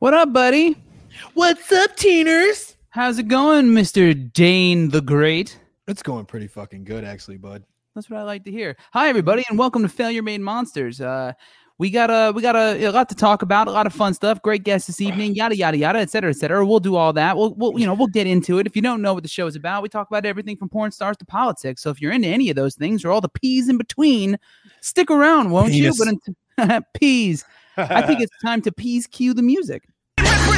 What up, buddy? What's up, teeners? How's it going, Mr. Dane the Great? It's going pretty fucking good, actually, bud. That's what I like to hear. Hi, everybody, and welcome to Failure Made Monsters. Uh, we got a we got a, a lot to talk about, a lot of fun stuff. Great guests this evening, yada yada yada, et cetera, et cetera. We'll do all that. We'll, we'll you know we'll get into it. If you don't know what the show is about, we talk about everything from porn stars to politics. So if you're into any of those things or all the peas in between, stick around, won't Penis. you? But until, peas. I think it's time to peas cue the music.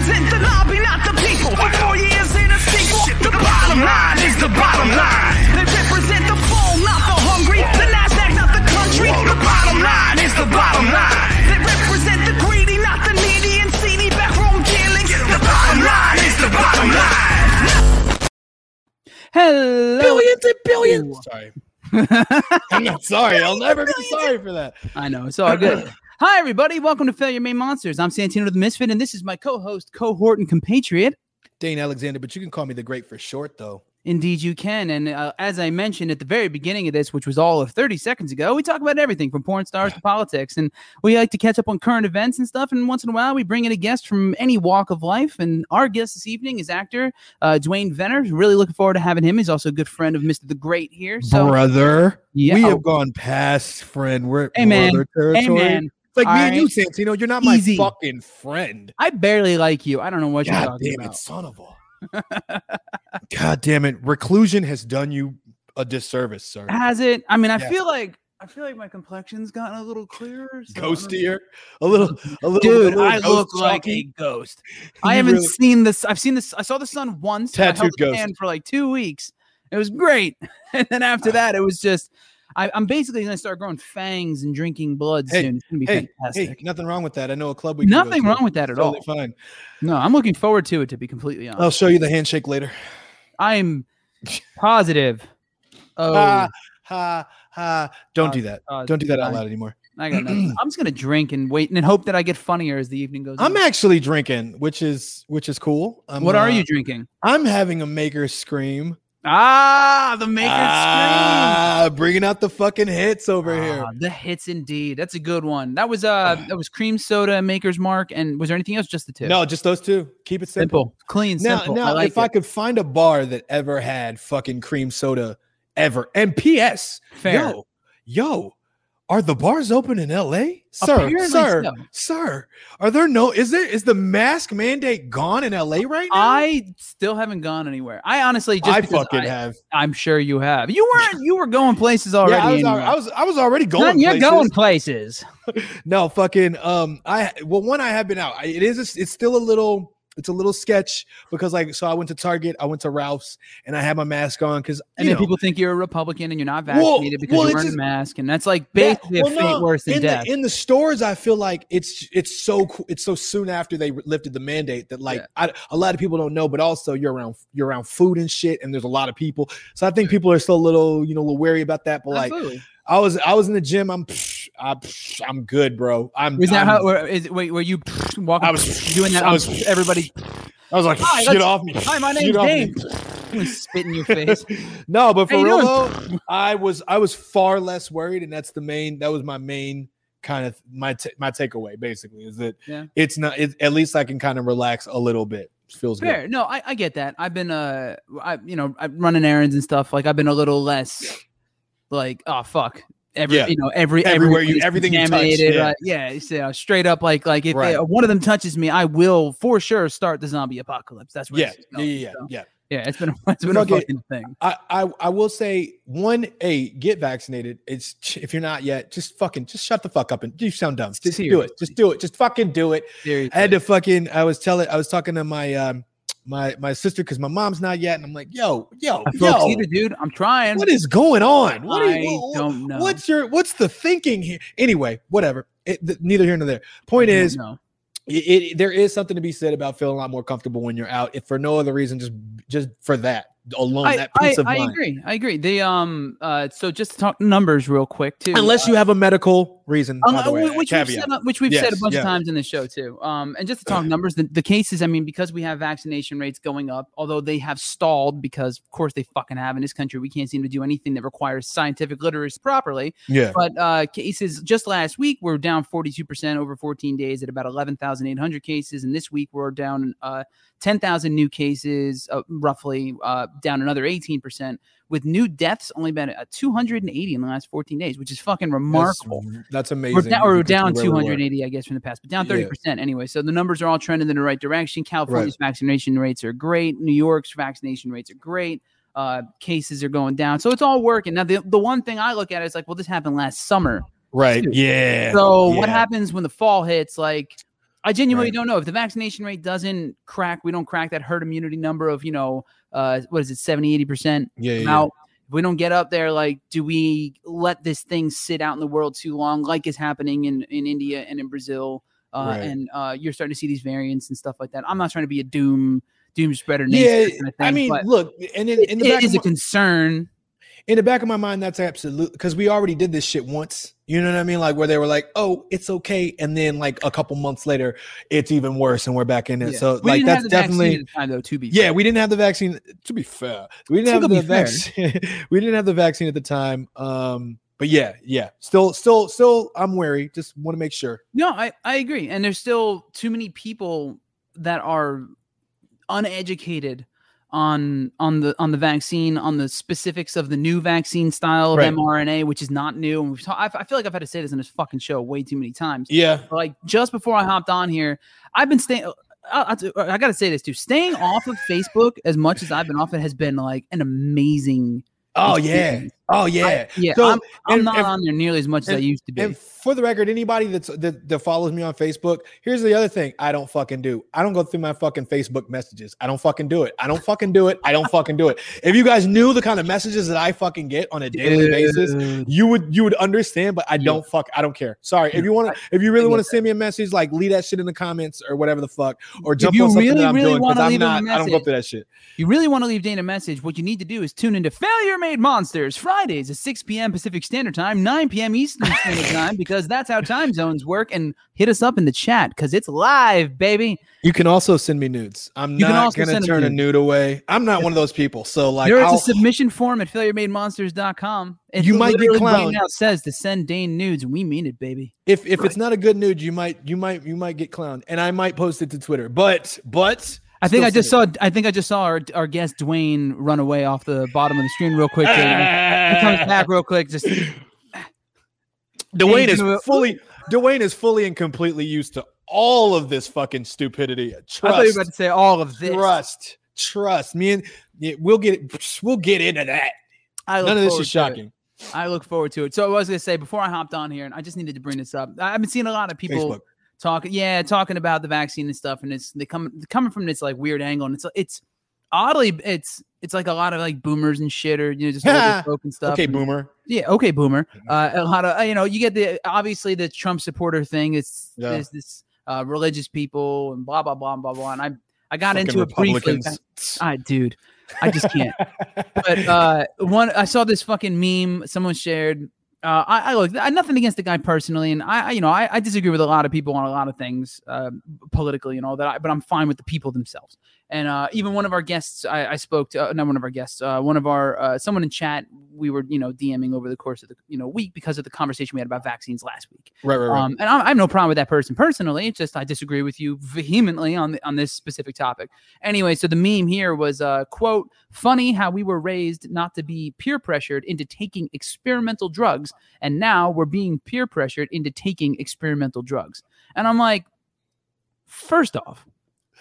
Represent the lobby, not the people. Four years in a sequel. The bottom line is the bottom line. They represent the full, not the hungry. The Nasdaq, not the country. The bottom line is the bottom line. They represent the greedy, not the needy and seedy backroom dealings. The bottom line is the bottom line. Hello, Billions and billions. Sorry. I'm not sorry. I'll never be sorry for that. I know it's all good. Hi, everybody. Welcome to Failure Made Monsters. I'm Santino the Misfit, and this is my co-host, cohort, and compatriot. Dane Alexander, but you can call me the Great for short, though. Indeed, you can. And uh, as I mentioned at the very beginning of this, which was all of 30 seconds ago, we talk about everything from porn stars to politics. And we like to catch up on current events and stuff. And once in a while, we bring in a guest from any walk of life. And our guest this evening is actor uh, Dwayne Venner. Really looking forward to having him. He's also a good friend of Mr. the Great here. So, brother, yeah. we oh, have gone past friend. We're Hey, man. brother hey, territory. man. It's like me All and you, right. Santino. You're not my fucking friend. I barely like you. I don't know what you're God talking damn about. it, son of a. God damn it. Reclusion has done you a disservice, sir. Has it? I mean, I Yes. feel like. I feel like my complexion's gotten a little clearer. so I don't know. Ghostier. A little, a little. a Dude, little I ghost look like a ghost. I You haven't really- seen this. I've seen this. I saw the sun once. and I held Tattooed his ghost. hand for like two weeks. It was great. And then after ah. that, it was just. I, I'm basically gonna start growing fangs and drinking blood Hey, soon. It's gonna be Hey, fantastic. hey, nothing wrong with that. I know a club we Nothing to. wrong with that at Totally all. Fine. No, I'm looking forward to it. To be completely honest, I'll show you the handshake later. I'm positive. Oh, Ha ha ha! Don't do that. uh, Don't do that out loud anymore. I got nothing. I'm just gonna drink and wait and hope that I get funnier as the evening goes. On. I'm on. actually drinking, which is which is cool. I'm, What are uh, you drinking? I'm having a maker scream. Ah, the maker's Ah, bringing out the fucking hits over scream. here. Ah, the hits indeed. That's a good one. That was uh that was cream soda, maker's mark, and was there anything else? Just the two. No, just those two. Keep it simple. simple, clean, Now, simple. now, I like if I could find a bar that ever had fucking cream soda ever, and P.S. Fair. Yo, yo, are the bars open in L.A., sir? Apparently sir, so. sir, are there no? Is there is the mask mandate gone in L.A. right now? I still haven't gone anywhere. I honestly just I fucking I, have. I'm sure you have. You weren't. You were going places already. Yeah, I was, anyway. I was I was already Son, going. you're places. going places. No, fucking. Um, I well, one I have been out. I- It is. a- It's still a little. It's a little sketch because like so I went to Target, I went to Ralph's, and I had my mask on because And then people think you're a Republican and you're not vaccinated because well, you're wearing just- a mask, and that's like Yeah, basically well, a fate no, worse than in death. The, in the stores, I feel like it's it's so it's so soon after they lifted the mandate that like Yeah. I, a lot of people don't know, but also you're around you're around food and shit, and there's a lot of people, so I think people are still a little you know a little wary about that. But like I was I was in the gym, I'm I, I'm good, bro. I'm. Was that I'm- how? Or is, wait, were you walking? I was- doing that. I was- everybody. I was like, Hi, get off me. Hi, my name's off me." Dave. Spit in your face. no, but for real though, I was I was far less worried, and that's the main. That was my main kind of my ta- my takeaway. Basically, is that Yeah. it's not. It, at least I can kind of relax a little bit. Feels Fair. No, I, I get that. I've been uh, I you know, I'm running errands and stuff. Like I've been a little less, like oh fuck. Every Yeah. you know every Everywhere you- everything you touch, yeah. uh, yeah, it's, uh, straight up like like if Right. they, one of them touches me, I will for sure start the zombie apocalypse. That's where Yeah, yeah, going, yeah, yeah, so, yeah. yeah. It's been a, it's been a fucking thing. I, I I will say one, a get vaccinated. It's if you're not yet, just fucking just shut the fuck up and you sound dumb. Just do it. Just do it. Just fucking do it. Seriously. I had to fucking. I was telling. I was talking to my um my my sister because my mom's not yet, and I'm like, yo, yo, I yo. cheated, dude. I'm trying. What is going on? What I you, don't know. What's your what's the thinking here? Anyway, whatever. It, th- neither here nor there. Point I is, know. it, it there is something to be said about feeling a lot more comfortable when you're out. If for no other reason, just just for that alone, I, that I, of I mind. agree. I agree. They um uh so just to talk numbers real quick too. Unless uh, you have a medical reason. Um, by the way, which, we've said, which we've said a bunch yeah. of times in the show too. Um, and just to talk numbers, the, the cases, I mean, because we have vaccination rates going up, although they have stalled because, of course, they fucking have in this country. We can't seem to do anything that requires scientific literacy properly. yeah, But uh, cases just last week were down 42% over 14 days at about 11,800 cases. And this week we're down uh, 10,000 new cases, uh, roughly uh, down another 18%, with new deaths only been at 280 in the last 14 days, which is fucking remarkable. That's, amazing. We're, we're down consider where we were. 280, I guess, from the past, but down 30% anyway. So the numbers are all trending in the right direction. California's vaccination rates are great. New York's vaccination rates are great. Uh, cases are going down. So it's all working. Now, the, the one thing I look at is like, well, this happened last summer. Right. Dude. Yeah. So what happens when the fall hits? Like, I genuinely Right. don't know if the vaccination rate doesn't crack. We don't crack that herd immunity number of you know, uh, what is it, 70, 80 percent Yeah. yeah. If we don't get up there, like, do we let this thing sit out in the world too long, like is happening in in India and in Brazil? Uh, Right. And uh, you're starting to see these variants and stuff like that. I'm not trying to be a doom doom spreader. Yeah. kind of I mean, look, and in, in the it back is of a concern. in the back of my mind, that's absolute because we already did this shit once. You know what I mean? Like where they were like, "Oh, it's okay," and then like a couple months later, it's even worse, and we're back in it. Yeah. So We like that's have the vaccine definitely time, though. To be yeah. fair. We didn't have the vaccine. To be fair, we didn't have the vaccine. we didn't have the vaccine at the time. Um, but yeah, yeah. Still, still, still. I'm wary. Just want to make sure. No, I, I agree. And there's still too many people that are uneducated on on the on the vaccine, on the specifics of the new vaccine style of Right. mRNA, which is not new. And we've ta- I, I feel like I've had to say this in this fucking show way too many times. Yeah. But, like just before I hopped on here, I've been staying. Uh, I, I, I got to say this too. Staying off of Facebook as much as I've been off it has been like an amazing. Oh yeah. Oh yeah. I- yeah. So, I'm, I'm and- not and- on there nearly as much as I used to be. And for the record, anybody that's that, that follows me on Facebook, here's the other thing I don't fucking do. I don't go through my fucking Facebook messages. I don't fucking do it. I don't fucking do it. I don't fucking do it. If you guys knew the kind of messages that I fucking get on a daily basis, you would you would understand, but I Yeah. don't fuck. I don't care. Sorry. If you want to, if you really want to send me a message, like leave that shit in the comments or whatever the fuck, or jump you on something really, that I'm really doing because I'm leave him a not. I don't go through that shit. you really want to leave Dane a message, what you need to do is tune into Failure Made Monsters Fridays at 6 p.m. Pacific Standard Time, 9 p.m. Eastern Standard Time, because that's how time zones work. And hit us up in the chat because it's live, baby. You can also send me nudes. I'm You not send a turn a nude. nude away. I'm not one of those people. So like, there is a submission form at failureMadeMonsters.com. It You might get right clowned. now says to send Dane nudes, and we mean it, baby. if if it's not a good nude, you might you might you might get clowned, and I might post it to Twitter. But but I think I just saw. I think I just saw our, our guest Dwayne run away off the bottom of the screen real quick. He comes back real quick. Just Dwayne is fully Dwayne is fully and completely used to all of this fucking stupidity. Trust, I thought you were Trust, about to say all of this. trust, trust. Me and we'll get we'll get into that. I look None of this is to shocking. I look forward to it. So I was gonna say before I hopped on here, and I just needed to bring this up. I've been seeing a lot of people Facebook. Talking, yeah, talking about the vaccine and stuff, and it's they come coming from this like weird angle, and it's it's oddly it's it's like a lot of like boomers and shit, or you know just folk stuff. Okay, and- boomer. Yeah, okay, boomer. Uh, a lot of you know, you get the obviously the Trump supporter thing. It's Yeah. there's this uh, religious people and blah blah blah blah blah. And I I got Fucking into it briefly. I dude, I just can't. but uh, one I saw this fucking meme someone shared. Uh, I, I look, I nothing against the guy personally, and I, I you know, I, disagree with a lot of people on a lot of things uh, politically and all that. But I'm fine with the people themselves. And uh, even one of our guests, I, I spoke to, uh, not one of our guests, uh, one of our uh, someone in chat. We were, you know, DMing over the course of the, you know, week because of the conversation we had about vaccines last week. right, right, right. Um, and I, I have no problem with that person personally. It's just I disagree with you vehemently on the, on this specific topic. Anyway, so the meme here was uh, quote funny how we were raised not to be peer pressured into taking experimental drugs, and now we're being peer pressured into taking experimental drugs. And I'm like, first off,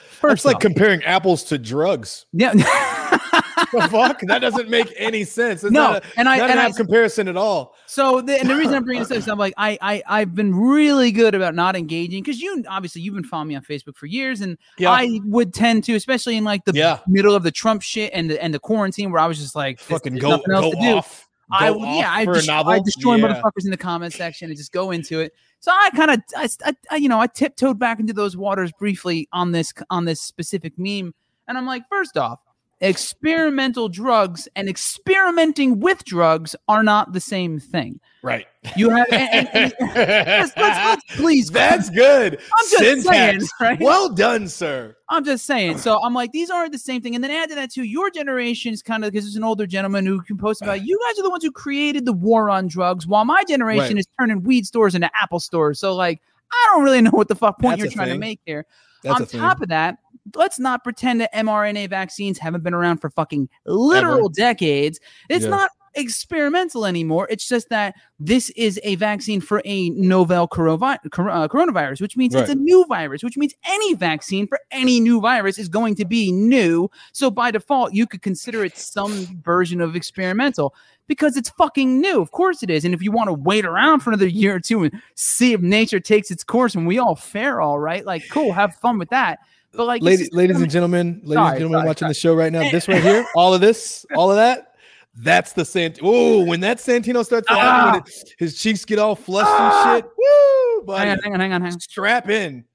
first it's like comparing apples to drugs. yeah. the fuck? That doesn't make any sense. It's no, not a, and I not and an I comparison at all. So the, and the reason I'm bringing this up is I'm like I I I've been really good about not engaging because you obviously you've been following me on Facebook for years and Yeah. I would tend to especially in like the Yeah. middle of the Trump shit and the and the quarantine where I was just like Fucking go go off. I yeah I, dest- I destroy Yeah. motherfuckers in the comment section and just go into it. So I kind of I, I you know I tiptoed back into those waters briefly on this on this specific meme and I'm like first off experimental drugs and experimenting with drugs are not the same thing. Right. You have and, and- and- let's, let's, let's please That's good. I'm just saying, right? Well done, sir. I'm just saying. So I'm like, these aren't the same thing. And then add to that too, your generation is kind of because it's an older gentleman who can post about you guys are the ones who created the war on drugs, while my generation Right. is turning weed stores into Apple stores. So like, I don't really know what the fuck point That's you're trying to make here. That's on a thing. top of that, let's not pretend that mRNA vaccines haven't been around for fucking literal decades. It's Yeah. not experimental anymore. It's just that this is a vaccine for a novel uh, coronavirus, which means it's a new virus, which means any vaccine for any new virus is going to be new. So by default, you could consider it some version of experimental because it's fucking new. Of course it is. And if you want to wait around for another year or two and see if nature takes its course and we all fare all right, like cool, have fun with that. But like, Ladies, just- ladies and gentlemen, ladies Sorry, and gentlemen sorry, watching sorry. the show right now, this right here, all of this, all of that, that's the Sant. Oh, when that Santino starts to happen, it- his cheeks get all flushed Ah. and shit. Woo, buddy. hang on, hang on, hang on, hang on. Strap in.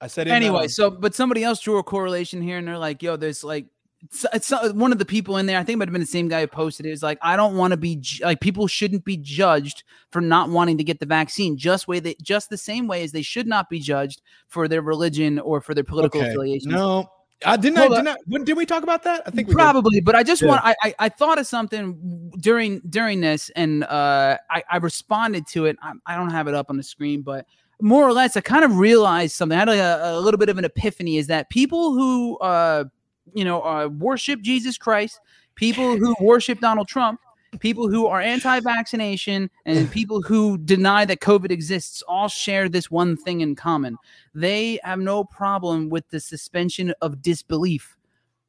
I said anyway, so but somebody else drew a correlation here, and they're like, "Yo, there's like." It's, it's one of the people in there. I think it might have been the same guy who posted it. Is like, I don't want to be like people shouldn't be judged for not wanting to get the vaccine. Just way they just the same way as they should not be judged for their religion or for their political Okay. affiliation. No, I didn't. I, didn't I, when, did we talk about that? I think we probably but i just Yeah. want I, I i thought of something during during this and uh i i responded to it I, I don't have it up on the screen but more or less i kind of realized something i had a, a little bit of an epiphany is that people who uh you know uh worship jesus christ people who worship donald trump people who are anti-vaccination and people who deny that covid exists all share this one thing in common they have no problem with the suspension of disbelief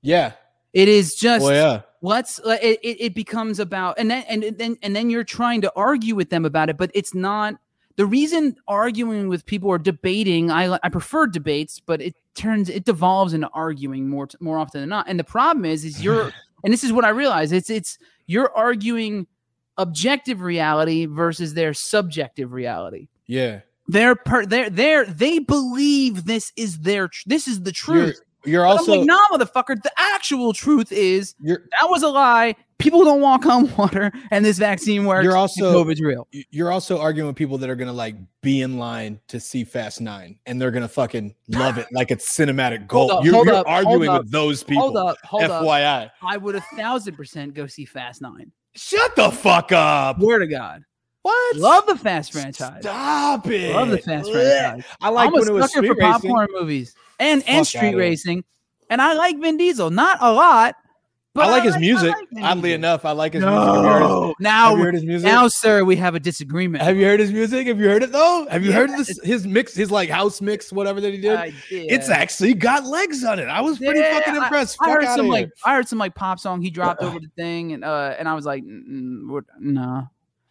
Yeah. it is just Well, yeah. let's it, it, it becomes about and then and then and then you're trying to argue with them about it but it's not the reason arguing with people or debating i i prefer debates but it turns it devolves into arguing more t- more often than not. And the problem is is you're and this is what i realize it's it's you're arguing objective reality versus their subjective reality. Yeah. they're per they're they're they believe this is their tr- this is the truth you're But also I'm like, nah, motherfucker. The actual truth is you're that was a lie. People don't walk on water, and this vaccine works. You're also- COVID's real. you're also arguing with people that are gonna like be in line to see Fast Nine, and they're gonna fucking love it like it's cinematic gold. up, you're you're up, arguing up, with those people. Hold up, hold up. FYI. I would a thousand percent go see Fast Nine. Shut the fuck up. Swear to God, What? love the Fast franchise. Stop it. Love the Fast Blech. franchise. I like I'm a when it was for racing. popcorn movies and and Fuck street racing, and I like Vin Diesel. Not a lot, but I like his music. like Oddly Diesel. enough, I like his music. Have you heard his, No, have now you heard his music? now, sir, we have a disagreement. have you heard his music? Have you heard it though? Have you heard Yeah. this his mix, his like house mix, whatever that he did? I did. It's actually got legs on it. I was pretty Yeah, fucking impressed. I Fuck heard some like I heard some like pop song he dropped over the thing, and uh, and I was like, "Mm, mm, nah,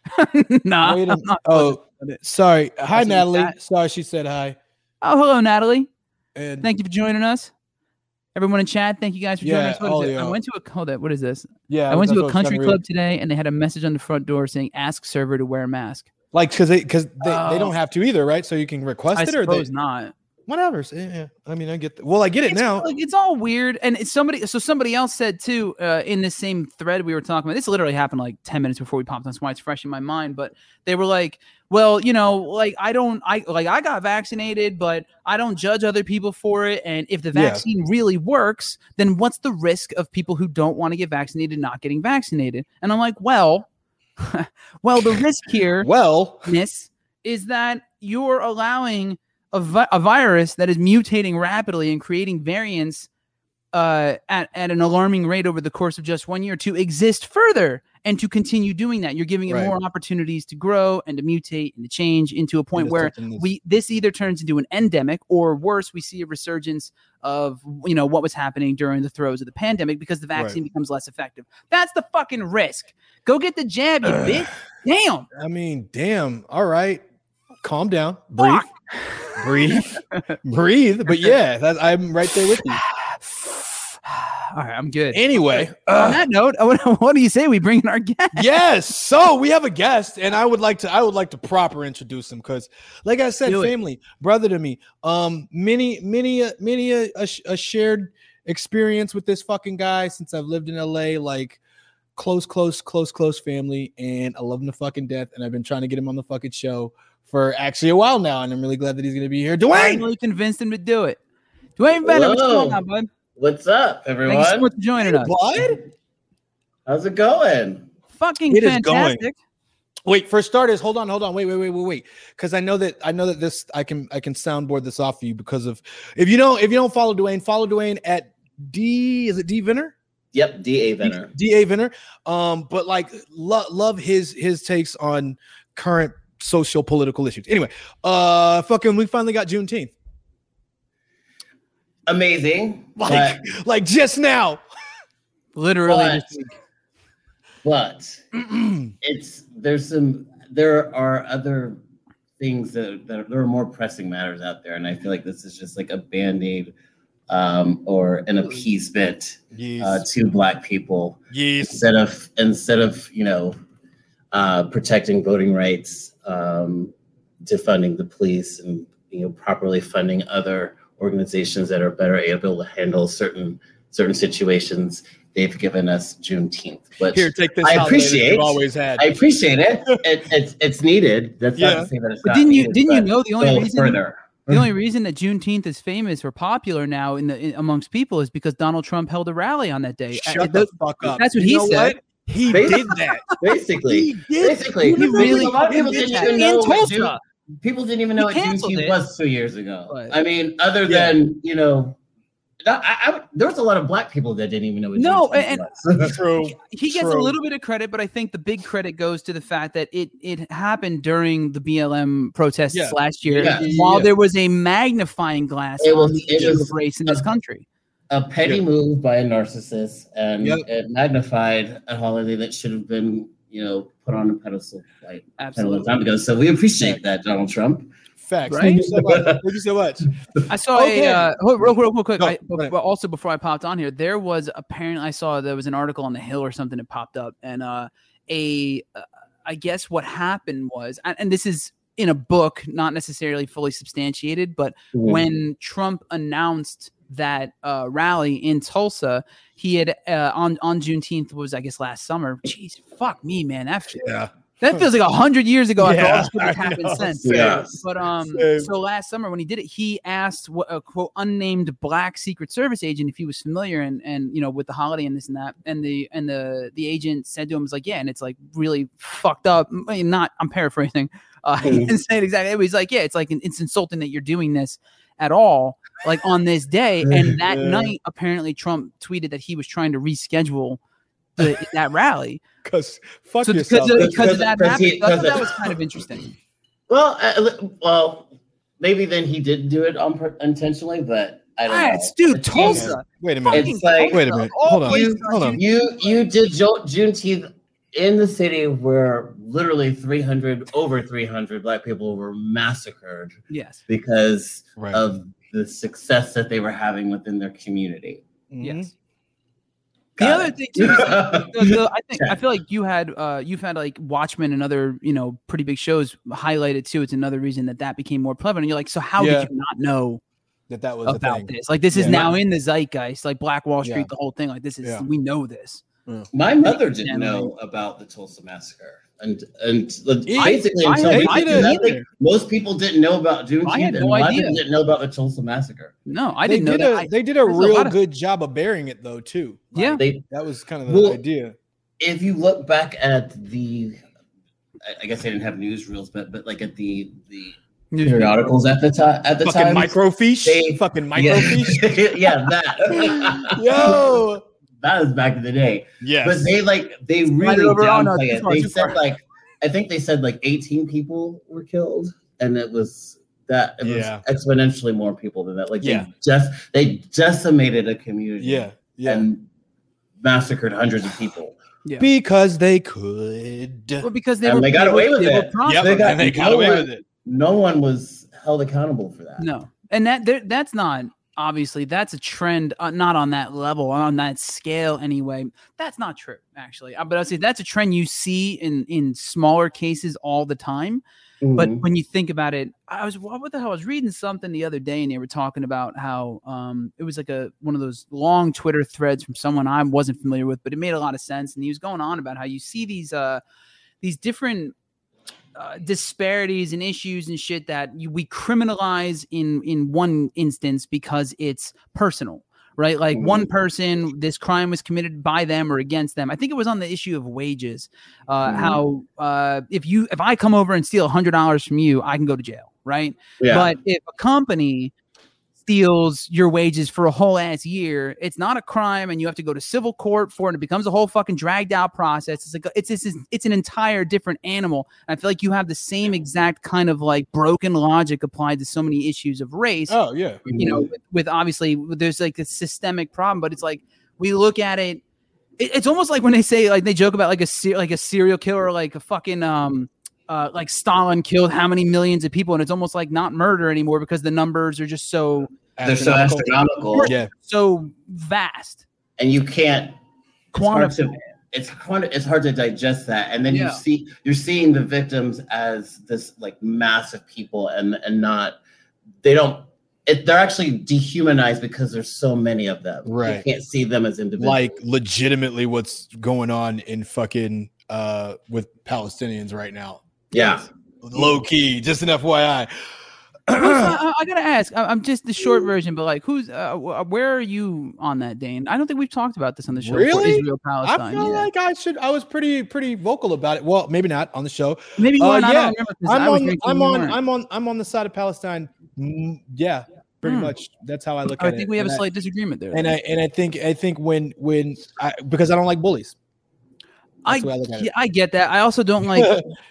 nah. Wait a- I'm not oh, fucking with it. sorry. Hi, Natalie. Sorry, she said hi. oh, hello, Natalie. And Thank you for joining us. Everyone in chat, thank you guys for joining Yeah, us. Is it? I went to a hold up. What is this? yeah, I went to a country read. club today, and they had a message on the front door saying, "Ask server to wear a mask." Like, because they because they, they Oh. don't have to either, right? So you can request I it or they suppose not. whatever. Yeah. I mean, I get. The, well, I get it it's, now. Like, it's all weird, and it's somebody. So somebody else said too uh, in the same thread we were talking about. This literally happened like ten minutes before we popped. On. That's why it's fresh in my mind. But they were like, "Well, you know, like I don't, I like I got vaccinated, but I don't judge other people for it. And if the Yeah. vaccine really works, then what's the risk of people who don't want to get vaccinated not getting vaccinated?" And I'm like, "Well, well, the risk here." well, Miss, is that you're allowing a, vi- a virus that is mutating rapidly and creating variants uh, at, at an alarming rate over the course of just one year to exist further and to continue doing that. You're giving it Right. more opportunities to grow and to mutate and to change into a point where we this either turns into an endemic or worse, we see a resurgence of you know what was happening during the throes of the pandemic because the vaccine becomes less effective. That's the fucking risk. Go get the jab, you bitch. Damn. I mean, damn. All right, calm down, breathe, breathe, breathe. But yeah, that, I'm right there with you. All right, I'm good. Anyway, On uh, that note, what, what do you say we bring in our guest? yes. So we have a guest, and I would like to I would like to proper introduce him because, like I said, Do it. family, brother to me. Um, many, many, a- many a, a, a shared experience with this fucking guy since I've lived in LA. Like close, close, close, close family, and I love him to fucking death. And I've been trying to get him on the fucking show for actually a while now, and I'm really glad that he's gonna be here. Dwayne, Finally convinced him to do it. Dwayne Bennett, what's Hello. going on, bud? What's up, Thank you so everyone? much for joining us. bud. How's it going? Fucking It is going. fantastic. Wait, for starters, hold on, hold on, wait, wait, wait, wait, wait, because I know that I know that this I can I can soundboard this off for you because of if you don't if you don't follow Dwayne, follow Dwayne at D is it D Vinner? Yep, DA Venner. Da Vinner. Um, but like lo- love his his takes on current social political issues. Anyway, uh fucking we finally got Juneteenth. Amazing. Like like just now. Literally, But- but, but it's there's some there are other things that, that there are more pressing matters out there, and I feel like this is just like a band-aid um, or an appeasement uh, to black people yes. instead of instead of you know uh, protecting voting rights, um, defunding the police, and you know properly funding other organizations that are better able to handle certain certain situations. They've given us Juneteenth, but Here, take this. I appreciate- you've always had. I appreciate it. it it's it's needed. That's Yeah. not to say that it's But not didn't you needed, didn't you know the only reason further? the only reason that Juneteenth is famous or popular now in the in, amongst people is because Donald Trump held a rally on that day. Uh, Shut the- the fuck up. that's what You he know said. what? He Basically- did that. Basically, He did. basically, You really a lot of people did didn't that even in know what Tulsa. June- people didn't even know He what Juneteenth it. was two years ago. But- I mean, other Yeah. than you know, that- I, I, there was a lot of black people that didn't even know what No, Juneteenth and- was. True. he gets a little bit of credit, but I think the big credit goes to the fact that it it happened during the BLM protests Yeah. last year, Yeah. while Yeah. there was a magnifying glass It on was- the issue of race in this country. a petty Yeah. move by a narcissist, and Yep. it magnified a holiday that should have been, you know, put on a pedestal like a long Absolutely. time ago. So we appreciate that, Donald Trump. Facts. Right? Thank you so much. Thank you so much. I saw Okay. a uh, hold- real, real, real quick. No, I, but also before I popped on here, there was apparently I saw there was an article on the Hill or something that popped up, and uh, a uh, I guess what happened was, and, and this is in a book, not necessarily fully substantiated, but when Trump announced that uh, rally in Tulsa, he had uh, on on Juneteenth was I guess last summer. Jeez, fuck me, man. That Yeah. that feels like a hundred years ago after all this has happened since. Yeah. But um, Same. so last summer when he did it, he asked what a quote unnamed black Secret Service agent if he was familiar and and you know with the holiday and this and that, and the and the the agent said to him was like, yeah, and it's like really fucked up. I mean, Not I'm paraphrasing. Uh, he Mhm. didn't say it exactly. He's like, yeah, it's like it's insulting that you're doing this at all, like on this day. And that Yeah. night, apparently, Trump tweeted that he was trying to reschedule the, that rally. Because fuck So yourself. because of, Because- because of that happened, he- so I thought because that was kind of interesting. Well, uh, well, maybe then he did do it on pur- intentionally, but I don't know. Dude, Tulsa. Wait a minute. It's like Wait a minute. Hold on. places Hold on. you you did Jo- Juneteenth in the city where literally 300 over 300 black people were massacred Yes. because Right. of the success that they were having within their community. Mhm. Yes. The Got other it. thing too, is like, the- the- I think I feel like you had uh you've had like Watchmen and other you know pretty big shows highlighted too. It's another reason that that became more prevalent. And you're like, so how Yeah. did you not know That that was about thing. this? Like this is Yeah. now in the zeitgeist, like Black Wall Street, Yeah. the whole thing. Like this is Yeah. we know this. Mm. My mother didn't Yeah. know about the Tulsa massacre. And and I- basically I until had- I recently, didn't I most people didn't know about Juneteenth. I had no a lot of idea. people didn't know about the Tulsa massacre. No, I they didn't know did that. a I- they did a there's a real lot of- good job of burying it though too. Like, Yeah. They that was kind of the Well, idea. if you look back at the I- I guess they didn't have newsreels, but but like at the the News- periodicals at the time at the Fucking time. microfiche. they- fucking yeah, microfiche. yeah, that. Yo. That was back in the day. Yes. But they like they Slide really over. No, downplay it. They said far. like I think they said like 18 people were killed, and it was that it was Yeah. exponentially more people than that. Like Yeah. they just they decimated a community yeah. Yeah. and massacred hundreds of people. Yeah. because they could. Well, because they And were they got they away were- with they it. prosperous. Yep, they got- and they got no away one- with it. No one was held accountable for that. No, and that that's not obviously that's a trend, uh, not on that level, on that scale anyway. That's not true, actually. Uh, but I'd say that's a trend you see in in smaller cases all the time. But Mhm. when you think about it, I was what the hell? I was reading something the other day, and they were talking about how um, it was like a one of those long Twitter threads from someone I wasn't familiar with, but it made a lot of sense. And he was going on about how you see these uh, these different uh, disparities and issues and shit that you, we criminalize in in one instance because it's personal right like one person this crime was committed by them or against them i think it was on the issue of wages uh Mhm. how uh if you if i come over and steal a hundred dollars from you i can go to jail right yeah. but if a company steals your wages for a whole ass year, it's not a crime, and you have to go to civil court for it. And it becomes a whole fucking dragged out process. It's like it's it's it's an entire different animal. And I feel like you have the same exact kind of like broken logic applied to so many issues of race. Oh yeah. You know, with, with obviously there's like a systemic problem, but it's like we look at it. it- It's almost like when they say like they joke about like a like a serial killer, like a fucking um uh, like Stalin killed how many millions of people, and it's almost like not murder anymore because the numbers are just so They're so astronomical, Yeah. so vast. and you can't. quantify. It's hard, to, it's hard. It's hard to digest that, and then Yeah. you see you're seeing the victims as this like massive people, and and not they don't. It, they're actually dehumanized because there's so many of them. Right. You can't see them as individuals. Like legitimately what's going on in fucking uh with Palestinians right now. Yeah. Low key, just an FYI. I, I gotta ask. I, I'm just the short version, but like, who's uh, where are you on that, Dane? I don't think we've talked about this on the show. before, Really? Israel I feel yeah. like I should. I was pretty pretty vocal about it. Well, maybe not on the show. Maybe Uh, were. and I yeah. don't remember 'cause I'm I on. I'm on. weren't. I'm on. I'm on the side of Palestine. Mm, yeah, pretty Hmm. much. That's how I look I at it. I think we have a And I- slight disagreement there. and I and I think I think when when I because I don't like bullies. I, That's the way I look at it. yeah, I get that. I also don't like.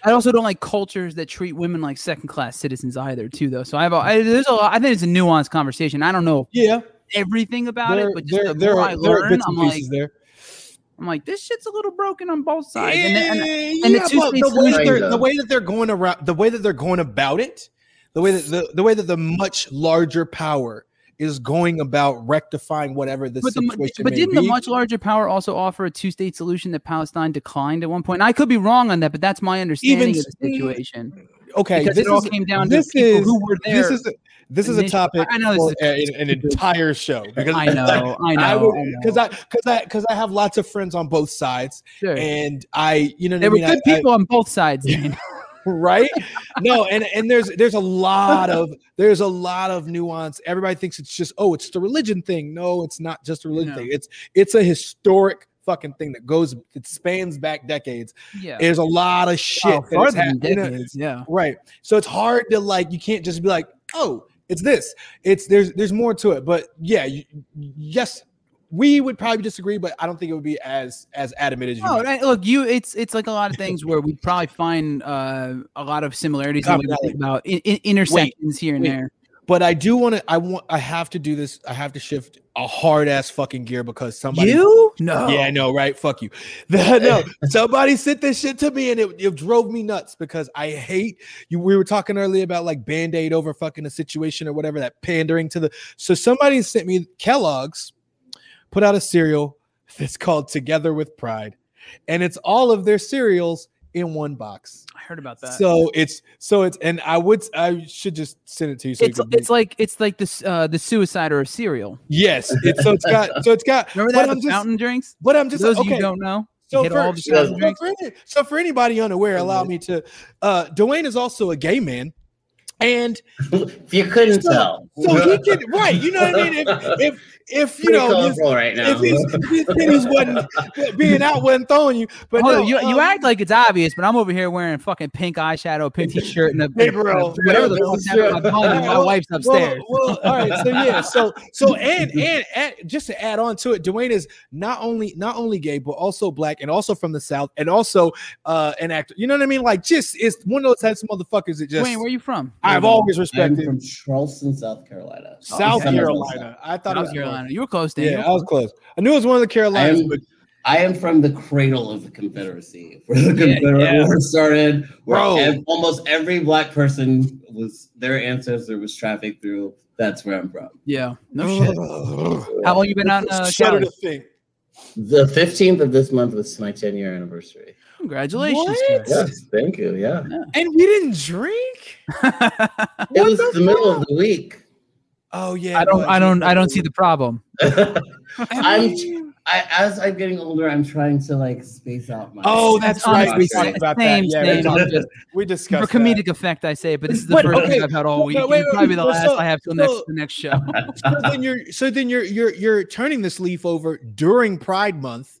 I also don't like cultures that treat women like second class citizens either, too. Though, so I have. A, I, there's a. I think it's a nuanced conversation. I don't know Yeah, everything about there, it, but just there, the there, more are, I there learn, bits I'm like, there. I'm like, this shit's a little broken on both sides. Yeah, And, then- and, yeah, the way that they're the way that they're going around the way that they're going about it, the way that the, the way that the much larger power is going about rectifying whatever the but, the, situation but may didn't be. the much larger power also offer a two-state solution that Palestine declined at one point? And I could be wrong on that, but that's my understanding of the situation. okay, Because this it all is came down to this people is who were there. this is a, this is a topic I know this for is a- an entire show because I know, I know, I I because I because I because I have lots of friends on both sides Sure. and I you know There I were mean good I- people on both sides. man. Right? No and and there's there's a lot of there's a lot of nuance. Everybody thinks it's just oh it's the religion thing. No it's not just a religion No. thing it's it's a historic fucking thing that goes it spans back decades. Yeah. there's a lot of oh, shit Oh, that is farther than hap- you know, decades, yeah. right. So it's hard to like you can't just be like oh it's this. It's there's there's more to it. But yeah you, yes we would probably disagree but i don't think it would be as as adamant as you Oh, right, look, you. It's it's like a lot of things where we probably find uh, a lot of similarities in the way we think about in, in, intersections here and wait. there. But I do want to. I want. I have to do this. I have to shift a hard ass fucking gear because somebody. You? No. Yeah, I know, right? Fuck you. no, somebody sent this shit to me and it, it drove me nuts because I hate you. We were talking earlier about like band aid over fucking a situation or whatever, that pandering to the. So somebody sent me Kellogg's, put out a cereal that's called Together with Pride, and it's all of their cereals in one box. I heard about that. So it's so it's and I would I should just send it to you. So it's could read it's like it's like this uh the suicide or a cereal. Yes, it's so it's got so it's got. Remember that I'm the just, fountain drinks? but I'm For just those okay. of you don't know, so for, all so, so for any, so for anybody unaware, allow me to. Uh, Dwayne is also a gay man, and if you couldn't So- tell, so he can right. You know what I mean? If if if you pretty know his, colorful right now. if his, if his titties wasn't being out, wasn't throwing you. But Hold no, on, you, you um, act like it's obvious, but I'm over here wearing fucking pink eyeshadow, pink t-shirt, and a, Hey, and a- bro. whatever the fuck fuck's is happening true. at home, and my wife's upstairs. Well, well, all right. So yeah. So so and, and and just to add on to it, Dwayne is not only not only gay but also black and also from the south and also uh an actor. You know what I mean? Like just it's one of those types of motherfuckers that just Dwayne, where are you from? I've always I'm respected from Charleston, South Carolina. South okay. Carolina. I thought it was Carolina. You were close, Dan. Yeah, I was close. I knew it was one of the I Carolinas, am, but I am from the cradle of the Confederacy, where the Yeah, Confederate yeah. War started, where Bro. ev- almost every black person was their ancestor was trafficked through That's where I'm from. Yeah. No shit. How long you been out in uh, Shudder Cali? to think. The 15th of this month was my 10 year anniversary. Congratulations. What? Yes, thank you. Yeah. And we didn't drink. It was the the, middle of the week. Oh yeah. I don't. I don't I don't see the problem. I'm I as I'm getting older, I'm trying to like space out my Oh, that's Honestly, right. We same- talked about same, that. Yeah, same. we, talked- I'm just- we For discussed comedic effect, I say but this is the But, first okay, thing I've had all but week. wait, and wait, probably the so- last I have till next the next show. So then you're so then you're you're you're turning this leaf over during Pride Month.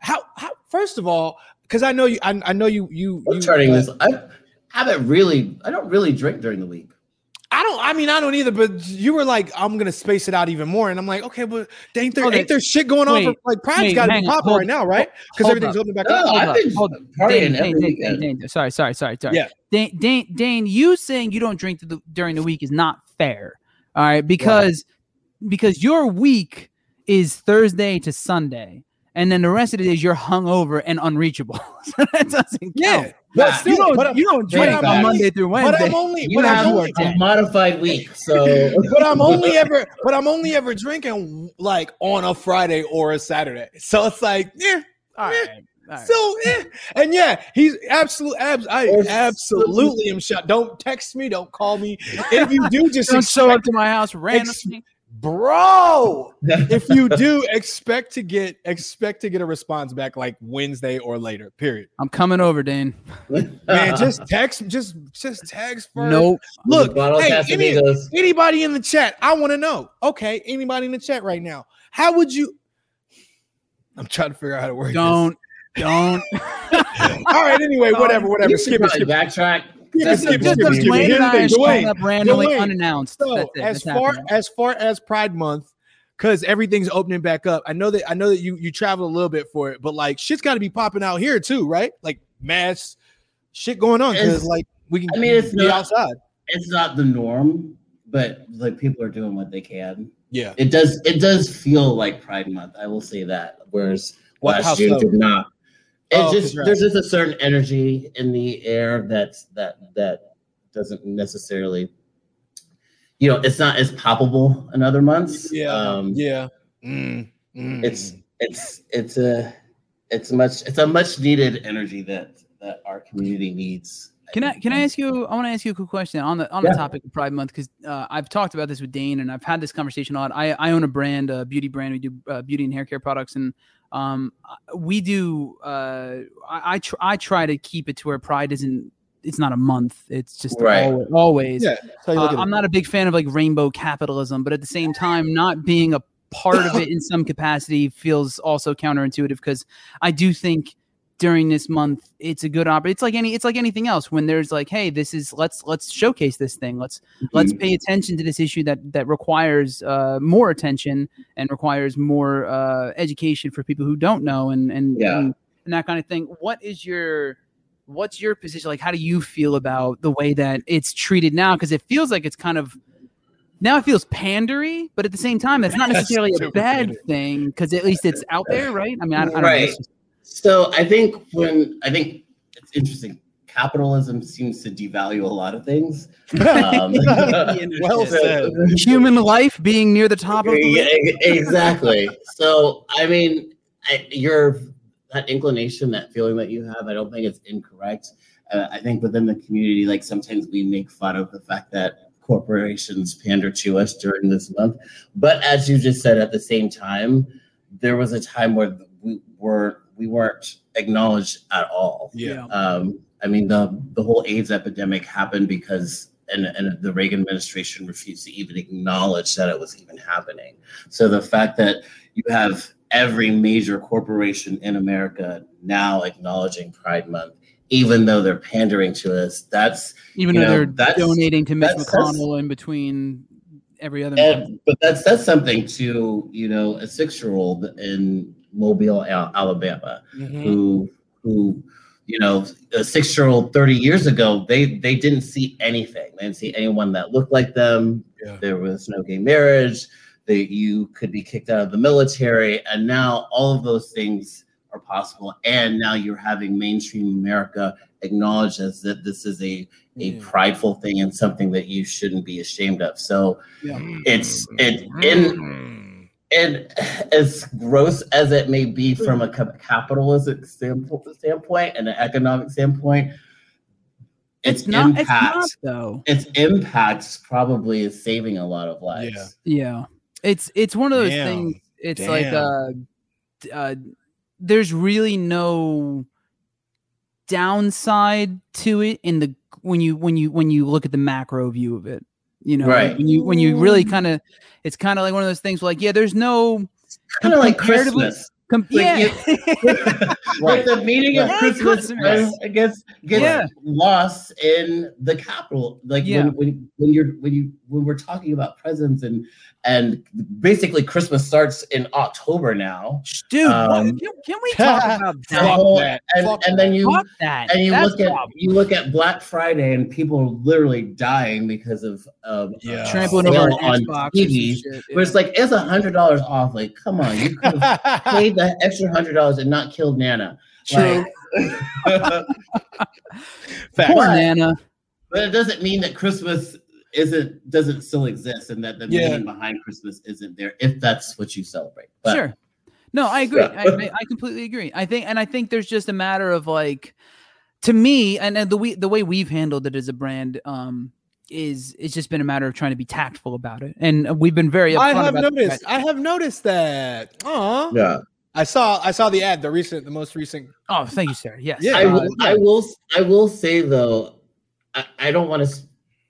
How how first of all, because I know you I, I know you you I'm you turning uh, this. I haven't really. I don't really drink during the week. I don't. I mean, I don't either. But you were like, I'm gonna space it out even more, and I'm like, okay, but ain't there Okay. ain't there shit going on? For, like Pride's wait, got to hang be popping right now, right? Because everything's up. opening back No, up. Hold I've up, been hold Dane, Dane, Dane. Dane, Dane, sorry, sorry, sorry, sorry. Yeah. Dane, Dane, Dane, you saying you don't drink the, during the week is not fair. All right, because because your week is Thursday to Sunday, and then the rest of the days you're hungover and unreachable. so that doesn't Yeah, count. But Nah, still, you don't but you don't drink on only- Monday through but Wednesday. I'm only You but have I'm only a modified week, so but I'm only ever but I'm only ever drinking like on a Friday or a Saturday. So it's like, yeah, all yeah. right, all right. So eh. and yeah, he's absolutely abs- I Or- absolutely am shut. Don't text me, don't call me. If you do, just don't show up to my house randomly. Bro. If you do, expect to get expect to get a response back like Wednesday or later. Period. I'm coming over, Dane. Man, just text, just just text first. Nope. Look, hey, any- anybody in the chat, I want to know. Okay, anybody in the chat right now, how would you? I'm trying to figure out how to work Don't don't. All right. Anyway, whatever, whatever. You Skip it. Skip it. backtrack. It, That's skip it, just skip it, a skip it. Dwayne Here's the I thing, showing Dwayne, up randomly Dwayne. unannounced. So That's it. as That's far happening. as far as Pride Month, because everything's opening back up. I know that I know that you you travel a little bit for it, but like shit's got to be popping out here too, right? Like mass shit going on because like we can. I mean, it's be not- outside. It's not the norm, but like people are doing what they can. Yeah. It does. It does feel like Pride Month. I will say that. Whereas What- how last June so? did not. It Oh, just congrats. there's just a certain energy in the air that's that that doesn't necessarily, you know, it's not as palpable in other months. Yeah. Um, yeah. Mm, mm. It's it's it's a it's much it's a much needed energy that that our community needs. Can I can I ask you? I want to ask you a quick question on the on Yeah. the topic of Pride Month because uh, I've talked about this with Dane and I've had this conversation a lot. I I own a brand, a beauty brand. We do uh, beauty and hair care products, and um we do. Uh, I I, tr- I try to keep it to where Pride isn't. It's not a month. It's just Right. always. always. Yeah. So Uh, I'm not a big fan of like rainbow capitalism, but at the same time, not being a part of it in some capacity feels also counterintuitive because I do think during this month it's a good opportunity. It's like any it's like anything else when there's like, hey, this is let's let's showcase this thing. Let's let's Mhm. pay attention to this issue that that requires uh, more attention and requires more uh, education for people who don't know and and, Yeah. and and that kind of thing. What is your what's your position like how do you feel about the way that it's treated now because it feels like it's kind of now it feels pandery but at the same time it's not That's necessarily a bad thing because at least it's out there right i mean i, I don't know it's just- So I think when I think it's interesting, capitalism seems to devalue a lot of things. Um, well said. human life being near the top of the Yeah, list. exactly. So I mean, I, your that inclination, that feeling that you have, I don't think it's incorrect. Uh, I think within the community, like sometimes we make fun of the fact that corporations pander to us during this month, but as you just said, at the same time, there was a time where we were we weren't acknowledged at all. Yeah. Um, I mean, the the whole AIDS epidemic happened because and, and the Reagan administration refused to even acknowledge that it was even happening. So the fact that you have every major corporation in America now acknowledging Pride Month, even though they're pandering to us, that's even though know, they're that's- donating to mitch that's- that's- mcconnell in between every other month. and, but that says something to you know a six year old in Mobile, Al- Alabama, Mhm. who who you know a six year old 30 years ago they they didn't see anything they didn't see anyone that looked like them Yeah. there was no gay marriage that you could be kicked out of the military and now all of those things are possible. And now you're having mainstream America acknowledge as that this is a a Yeah. prideful thing and something that you shouldn't be ashamed of. So Yeah. it's it in and as gross as it may be from a cap- capitalistic standpoint, standpoint and an economic standpoint, its, It's not. It's impact, not though. its impact probably is saving a lot of lives. Yeah. Yeah, it's it's one of those Damn. things. It's like uh, uh, there's really no downside to it in the when you when you when you look at the macro view of it. You know, like, Right. when you when you really kind of, it's kind of like one of those things. Where like, yeah, there's no Kind of like Comparatively- Christmas. com- Like, yeah, Like the meaning of Right. Christmas, Christmas. uh, gets gets Yeah. lost in the capital. Like Yeah. when, when when you're when you when we're talking about presents and and basically Christmas starts in October now. dude. what- Um, can, can we talk about that? whole- that. and, Fuck and then you that. and you That's look at problem. you look at Black Friday and people are literally dying because of of Yeah. uh, trampling over on Xbox. or TV. shit, Where it's like it's a hundred dollars off. Like, come on, you could have paid the extra hundred dollars and not killed Nana. True. Like, Facts. Poor But- Nana. but it doesn't mean that Christmas isn't doesn't still exist and that the Yeah. meaning behind Christmas isn't there if that's what you celebrate. But sure. No, I agree. Yeah. I, I, I completely agree. I think, and I think there's just a matter of like, to me, and, and the way the way we've handled it as a brand, um, is it's just been a matter of trying to be tactful about it, and we've been very. I have about noticed. I have noticed that. Aw. yeah, I saw. I saw the ad. The recent. The most recent. Oh, thank you, sir. Yes. Yeah. I, Uh, will, I will I will say though, I, I don't want to.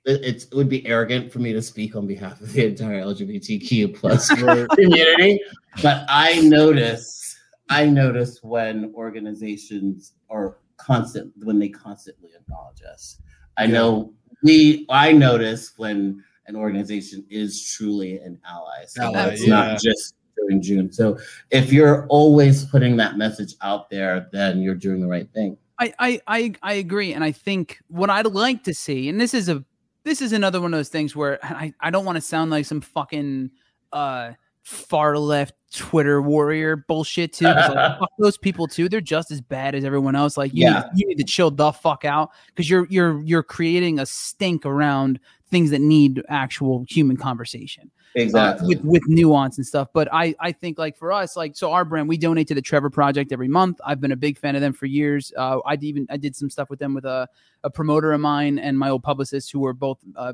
It's, it would be arrogant for me to speak on behalf of the entire LGBTQ plus community, but I notice I notice when organizations are constant when they constantly acknowledge us. I Yeah. know we I notice when an organization is truly an ally. So Ally, it's yeah. not just during June. So if you're always putting that message out there, then you're doing the right thing. I, I I I agree, and I think what I'd like to see, and this is a this is another one of those things where I, I don't want to sound like some fucking uh far left Twitter warrior bullshit too. like, fuck those people too. They're just as bad as everyone else. Like you, Yeah. need, you need to chill the fuck out because you're you're you're creating a stink around things that need actual human conversation uh, Exactly. with with nuance and stuff. But I I think like for us, like so our brand, we donate to the Trevor Project every month. I've been a big fan of them for years. Uh, I even I did some stuff with them with a a promoter of mine and my old publicist who were both uh,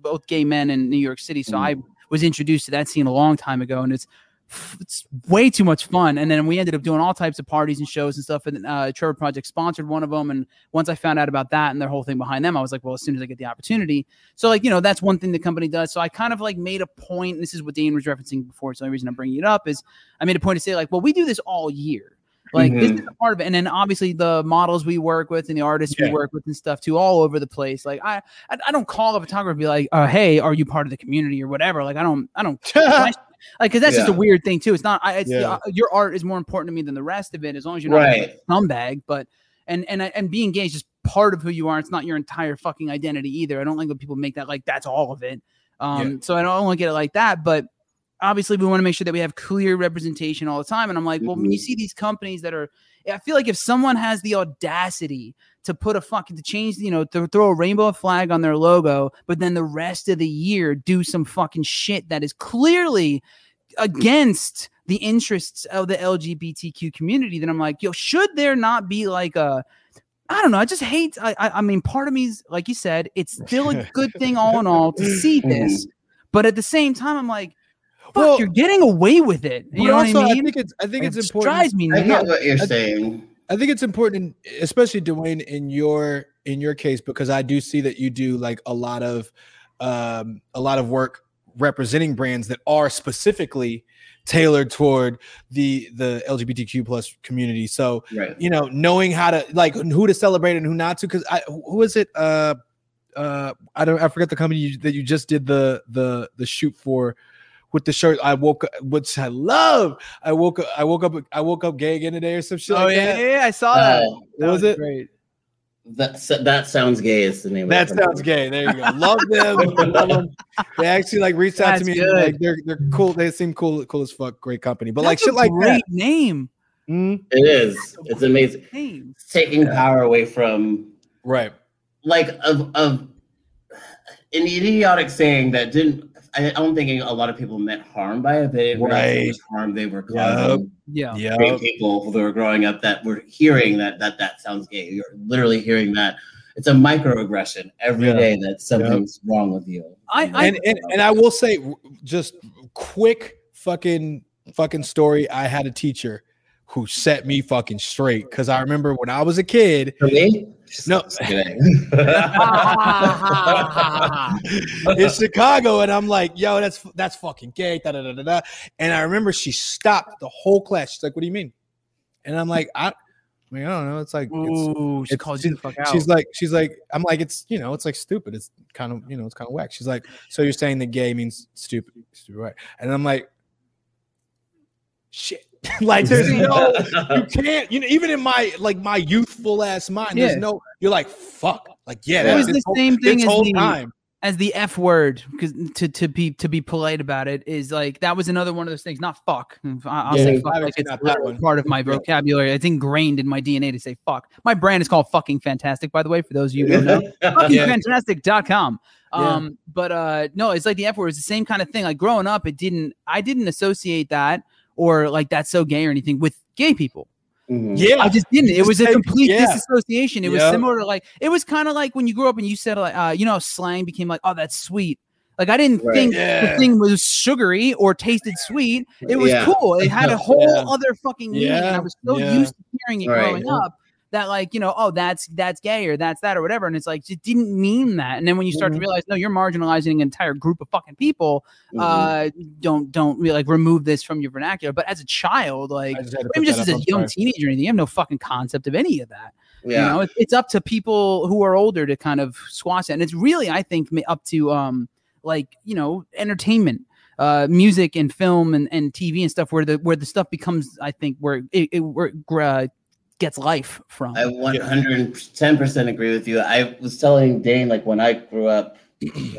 both gay men in New York City. So I was introduced to that scene a long time ago, and it's it's way too much fun. And then we ended up doing all types of parties and shows and stuff. And uh, Trevor Project sponsored one of them. And once I found out about that and their whole thing behind them, I was like, well, as soon as I get the opportunity. So like, you know, that's one thing the company does. So I kind of like made a point. And this is what Dane was referencing before. It's the only reason I'm bringing it up is I made a point to say like, well, we do this all year. Like this is a part of it, and then obviously the models we work with and the artists we work with and stuff too, all over the place. Like I, I, I don't call a photographer and be like, uh, "Hey, are you part of the community or whatever?" Like I don't, I don't like because that's just a weird thing too. It's not. I, it's Yeah. uh, your art is more important to me than the rest of it. As long as you're not Right. a scumbag, but and and and being gay is just part of who you are. It's not your entire fucking identity either. I don't like when people make that like that's all of it. Um, so I don't look at it like that, but obviously we want to make sure that we have clear representation all the time. And I'm like, well, when you Mhm. see these companies that are, I feel like if someone has the audacity to put a fucking to change, you know, to throw a rainbow flag on their logo, but then the rest of the year do some fucking shit that is clearly against the interests of the LGBTQ community, then I'm like, yo, should there not be like a I don't know. I just hate. I, I, I mean, part of me's like you said, it's still a good thing all in all to see mm-hmm. this, but at the same time, I'm like, fuck, Well, you're getting away with it. You know also, what I mean? think it's. I think It it's just important. drives me I nuts. get what you're I- saying. I think it's important, especially Dwayne, in your in your case, because I do see that you do like a lot of um, a lot of work representing brands that are specifically tailored toward the the LGBTQ plus community. So Right. you know, knowing how to like who to celebrate and who not to. Because I who is it? Uh, uh, I don't. I forget the company you, that you just did the the the shoot for. With the shirt, I woke up, which I love. I woke up, I woke up, I woke up gay again today, or some shit oh like yeah, that. yeah, yeah, I saw Uh, that. What was it? Great. That that sounds gay is the name. That of sounds company. gay. There you go. Love them. Love them. They actually like reached out That's to me. And, like they're they're cool. They seem cool, cool as fuck. Great company. But like That's a shit like great that. name. Mm, It is. It's amazing. Names. It's taking power away from right. like of of an idiotic saying that didn't. I I don't think a lot of people meant harm by it. They didn't Right. much harm they were Yup. causing. Yeah. Yeah. People who were growing up that were hearing that that that sounds gay. You're literally hearing that. It's a microaggression every Yeah. day that something's wrong with you. I- I- and, and and I will say, just quick fucking fucking story. I had a teacher who set me fucking straight because I remember when I was a kid. For No. it's Chicago, and I'm like, "Yo, that's that's fucking gay." Da, da, da, da, da. And I remember she stopped the whole class. She's like, "What do you mean?" And I'm like, "I, I mean, I don't know. It's like, it's, Ooh, she it's- calls you the fuck out. she's like, she's like, I'm like, it's you know, it's like stupid. It's kind of you know, it's kind of whack. She's like, so you're saying that gay means stupid, stupid, right? And I'm like, shit. like there's no, you can't. You know, even in my like my youthful ass mind, Yeah. there's no. You're like, fuck. Like yeah, It that's was the whole- same thing as whole the- time. as the F word, because to to be to be polite about it is like that was another one of those things. Not fuck. I- I'll Yeah, say fuck like it's that- that one. part of my vocabulary. It's ingrained in my DNA to say fuck. My brand is called fucking fantastic, by the way, for those of you who don't know. Fuckingfantastic.com. Yeah. Um, but uh no, it's like the F word. It's the same kind of thing. Like growing up, it didn't I didn't associate that or like that's so gay or anything with gay people. Mhm. Yeah, I just didn't. It was a complete yeah. disassociation. It was Yep. similar to like it was kind of like when you grew up and you said like uh you know slang became like oh that's sweet. Like I didn't Right. think Yeah. the thing was sugary or tasted sweet. It was Yeah. cool. It had a whole Yeah. other fucking meaning. And I was so Yeah. used to hearing it Right. growing up that like you know oh that's that's gay or that's that or whatever. And it's like it didn't mean that. And then when you start to Mhm. realize no you're marginalizing an entire group of fucking people. Mhm. Uh, don't don't really like remove this from your vernacular. But as a child, like I just even just as a young teenager or anything, you have no fucking concept of any of that. yeah. You know, it's, it's up to people who are older to kind of squash it. And it's really, I think, up to um like, you know, entertainment, uh music and film and, and TV and stuff where the where the stuff becomes, I think, where it, it where it gra- gets life from. I 110% agree with you. I was telling Dane, like when I grew up,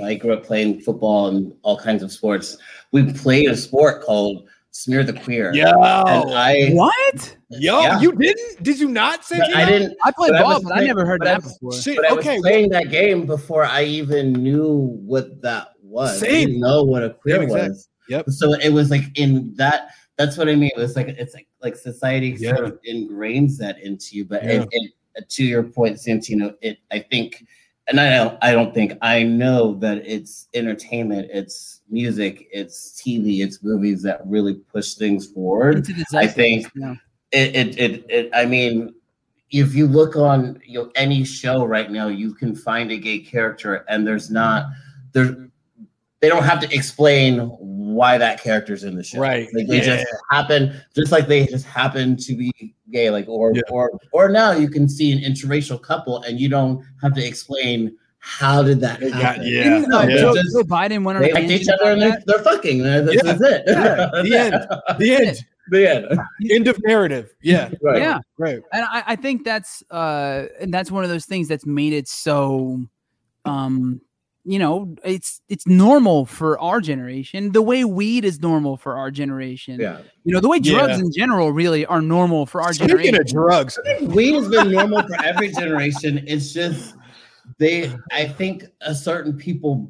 I grew up playing football and all kinds of sports. We played a sport called Smear the Queer. Yeah. And I, what? yo, Yeah. you didn't? Did you not say? I didn't, I played But ball, was but I never heard but I that was- before. Shit, but I okay, was playing that game before I even knew what that was. I didn't know what a queer Same exact- was. Yep. So it was like in that. That's what I mean. It's like it's like like society Yeah. sort of ingrains that into you. But Yeah. it, it, uh, to your point, Santino, it I think, and I don't I don't think I know that it's entertainment, it's music, it's TV, it's movies that really push things forward I think- yeah. it, it, it, it I mean, if you look on you know, any show right now, you can find a gay character, and there's not there. They don't have to explain why that character's in the show. Right. Like they just happen, just like they just happen to be gay. Like or Yeah. or or now you can see an interracial couple, and you don't have to explain how did that Yeah, happen. yeah, Didn't, yeah. Joe, Just- Joe Biden went on they like each other and they're, they're fucking. This Yeah. is it. Yeah. The end. The end. the end. End of narrative. Yeah. Right. Yeah. Right. and I, I think that's uh and that's one of those things that's made it so um you know it's it's normal for our generation the way weed is normal for our generation Yeah. you know the way drugs Yeah. in general really are normal for our Speaking generation of drugs, weed has been normal for every generation. It's just they I think a certain people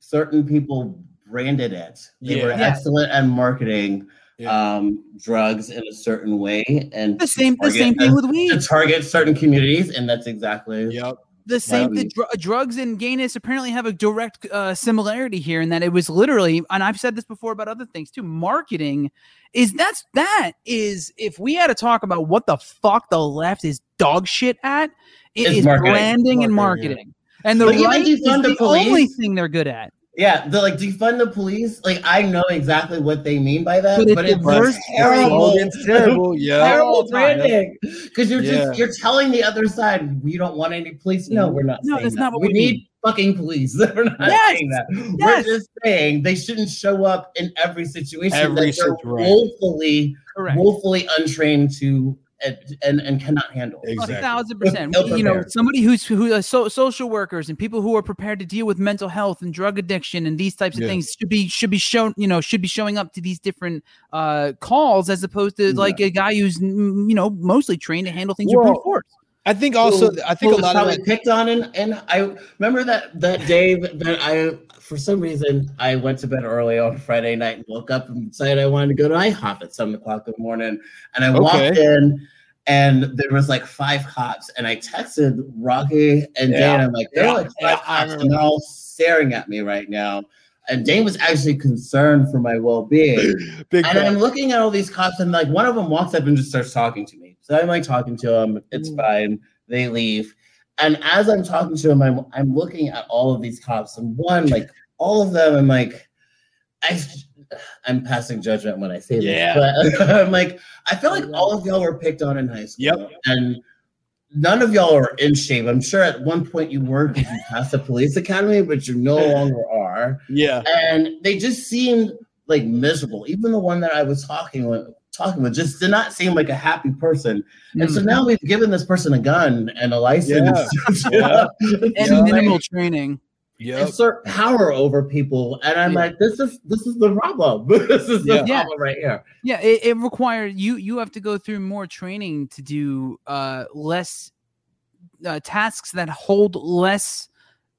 certain people branded it. They were Yeah. Yeah. excellent at marketing Yeah. um drugs in a certain way and the to same the same thing with weed to target certain communities and that's exactly yep. The same the dr- drugs and gayness apparently have a direct uh, similarity here in that it was literally and i've said this before about other things too marketing is that's that is if we had to talk about what the fuck the left is dog shit at it It's is marketing. branding and Marketing, marketing. And the But right is the, the police- only thing they're good at Yeah, the like defund the police. Like I know exactly what they mean by that, But but, it's oh, it's terrible. Slogan's terrible. Yeah. terrible All the time. branding because you're Yeah. just you're telling the other side we don't want any police. No, we're not. No, saying that's that. not what we we need. mean. Fucking police. we're not Yes. saying that. Yes. We're just saying they shouldn't show up in every situation. Every that they're situ- right. woefully, correct woefully untrained to and and, and cannot handle. A Exactly. thousand percent. You know, somebody who's who uh, so, social workers and people who are prepared to deal with mental health and drug addiction and these types of Yeah. things should be should be shown. You know, should be showing up to these different uh calls as opposed to like a guy who's mm, you know mostly trained to handle things with Well, brute force. I think also, Who- I think who a was lot of probably that, picked on, and and I remember that that day that I, for some reason, I went to bed early on Friday night and woke up and decided I wanted to go to IHOP at seven o'clock in the morning, and I walked in. And there was like five cops, and I texted Rocky and Yeah. Dane. I'm like, Yeah. are like five cops, and they're all staring at me right now. And Dane was actually concerned for my well-being. And I'm looking at all these cops, and like one of them walks up and just starts talking to me. So I'm like talking to him. It's Mm. fine. They leave. And as I'm talking to them, I'm I'm looking at all of these cops, and one like all of them, I'm like, I I'm passing judgment when I say Yeah. this, but I'm like, I feel like all of y'all were picked on in high school. Yep. And none of y'all are in shape. I'm sure at one point you were because you passed the police academy, but you no longer are yeah, and they just seemed like miserable. Even the one that I was talking with, talking with, just did not seem like a happy person. And so Mm. now we've given this person a gun and a license Yeah. to and to, minimal like, training. yep. assert power over people. And I'm Yeah. like, this is this is the problem. this is the Yeah. Yeah. problem right here. Yeah, it, it requires you you have to go through more training to do uh less uh, tasks that hold less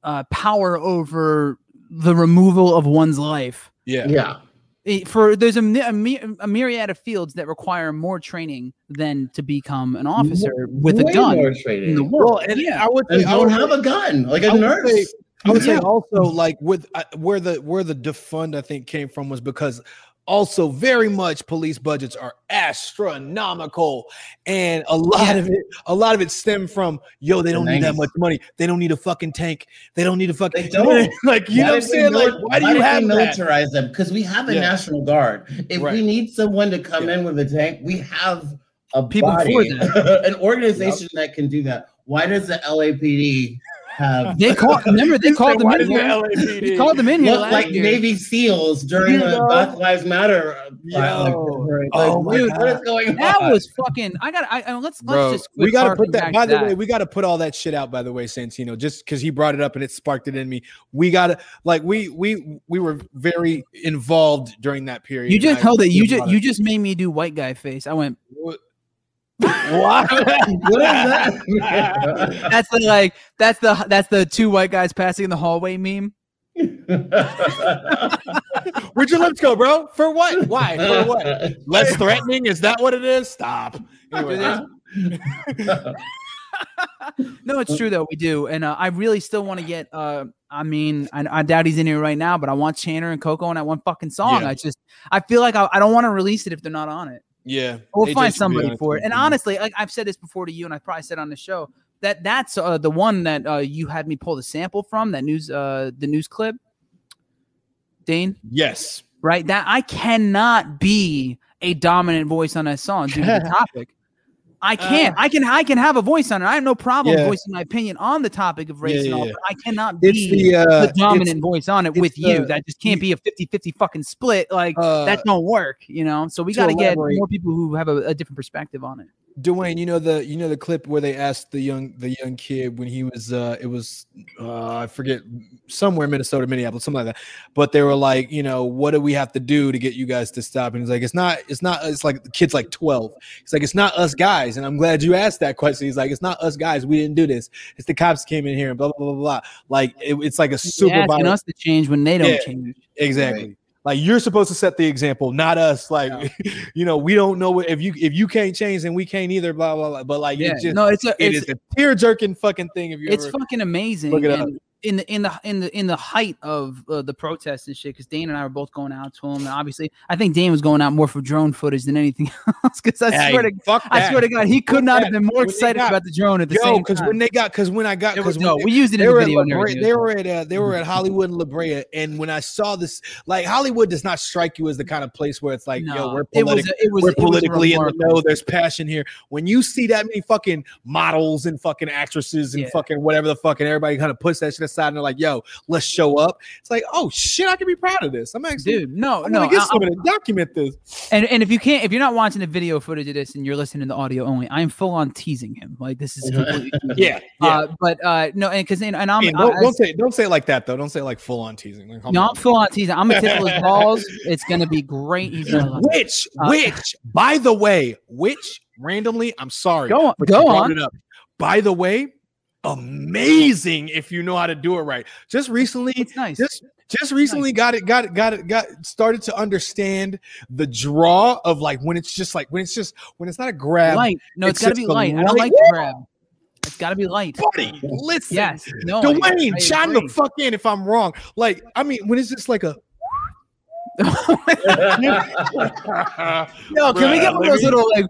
uh power over the removal of one's life. yeah, Yeah. It- for there's a, a, a myriad of fields that require more training than to become an officer with a gun in the world. Well, and yeah. I would and say, I don't would have a gun like a I would nurse. say- I would say also like with uh, where the where the defund I think came from was because also very much police budgets are astronomical and a lot of it a lot of it stemmed from yo they don't need that much money they don't need a fucking tank they don't need a fucking They don't. like you Why know what I'm saying like mili- why do you have militarize them? Because we have a Yeah. national guard. If Right. we need someone to come Yeah. in with a tank, we have a People for body, an organization that can do that. Why does the LAPD have They called remember they called them in does the. LAPD They called them in here look like year. Navy SEAls during You the know? Black Lives Matter? uh, Yo. like, Oh like, my what God. is going That on? was fucking. I got. I, I let's let's Bro, just. we got to put that. By to the way, we got to put all that shit out. By the way, Santino, just because he brought it up and it sparked it in me. We got to like we we we were very involved during that period. You just I held it. You just you just made me do white guy face. I went. What? what is that? That's the like. That's the that's the two white guys passing in the hallway meme. Where'd your lips go, bro? For what? Why? For what? Less threatening? Is that what it is? Stop. Anyway, No, it's true though. We do, and uh, I really still want to get. uh I mean, I, I doubt he's in here right now, but I want Channer and Coco on that one fucking song. Yeah. I just, I feel like I, I don't want to release it if they're not on it. Yeah, We'll find somebody for it. And honestly, like I've said this before to you, and I probably said on the show that that's uh, the one that uh, you had me pull the sample from that news, uh, the news clip. Dane, yes, right? That I cannot be a dominant voice on that song due to the topic. I can't. I can. I can have a voice on it. I have no problem Yeah. voicing my opinion on the topic of race Yeah, and all. yeah. But I cannot it's be the uh, the dominant voice on it with you. that just can't be a 50-50 fucking split. Like uh, that don't work. You know. So we got to get more people who have a, a different perspective on it. Dwayne, you know the you know the clip where they asked the young the young kid when he was uh it was uh I forget somewhere Minnesota, Minneapolis, something like that. But they were like, you know, what do we have to do to get you guys to stop? And he's like, it's not, it's not, it's like the kid's like 12. It's like, it's not us guys. And I'm glad you asked that question. He's like, it's not us guys. We didn't do this. It's the cops came in here and blah blah blah blah. blah. Like it- it's like a super asking us to change when they don't Yeah. change. Exactly. Like you're supposed to set the example, not us. Like, you know, we don't know what if you if you can't change, then we can't either. Blah blah blah. But like, Yeah. it's just no, it's a it it's, is a tear jerking fucking thing. If you it's fucking amazing. look it up. In the in the in the in the height of uh, the protests and shit, because Dane and I were both going out to him, and obviously, I think Dane was going out more for drone footage than anything else. Because I Hey, swear to fuck I that. swear to God, he could Fuck not that. have been more When excited got- about the drone at the Yo, same time. because when they got because when I got because no, we used it in they the were at video. Brea, they were at uh, they were at Hollywood and La Brea, and when I saw this, like Hollywood does not strike you as the kind of place where it's like, yo, No, we're it was a- it was we're it was politically in the know. There's passion here. When you see that many fucking models and fucking actresses and Yeah. fucking whatever the fucking everybody kind of puts that shit side and they're like, "Yo, let's show up." It's like, oh shit, I can be proud of this. I'm actually, Dude, no, I'm no. gonna get I- someone to document this. and and if you can't, if you're not watching the video footage of this and you're listening to audio only, I'm full on teasing him. Like this is completely Yeah, yeah. Uh, but uh, no, and because and, and I'm I don't, I- don't say don't say it like that though. Don't say like full on teasing. Like, come no, on. I'm full on teasing. I'm gonna tickle his balls. It's gonna be great. He's gonna. Which, Uh, which, by the way, which randomly, I'm sorry. Go on, go on. It up. By the way, amazing if you know how to do it right. Just recently, It's nice. just just recently got it, got it, got it, got started to understand the draw of like when it's just like when it's just when it's not a grab. light. No, it's it's gotta be a light. I don't like to grab. It's gotta be light. Buddy, listen. Yes. No. I- Dwayne, I chime the fuck in if I'm wrong. Like, I mean, when it's just like a Yo, can we get one of those little like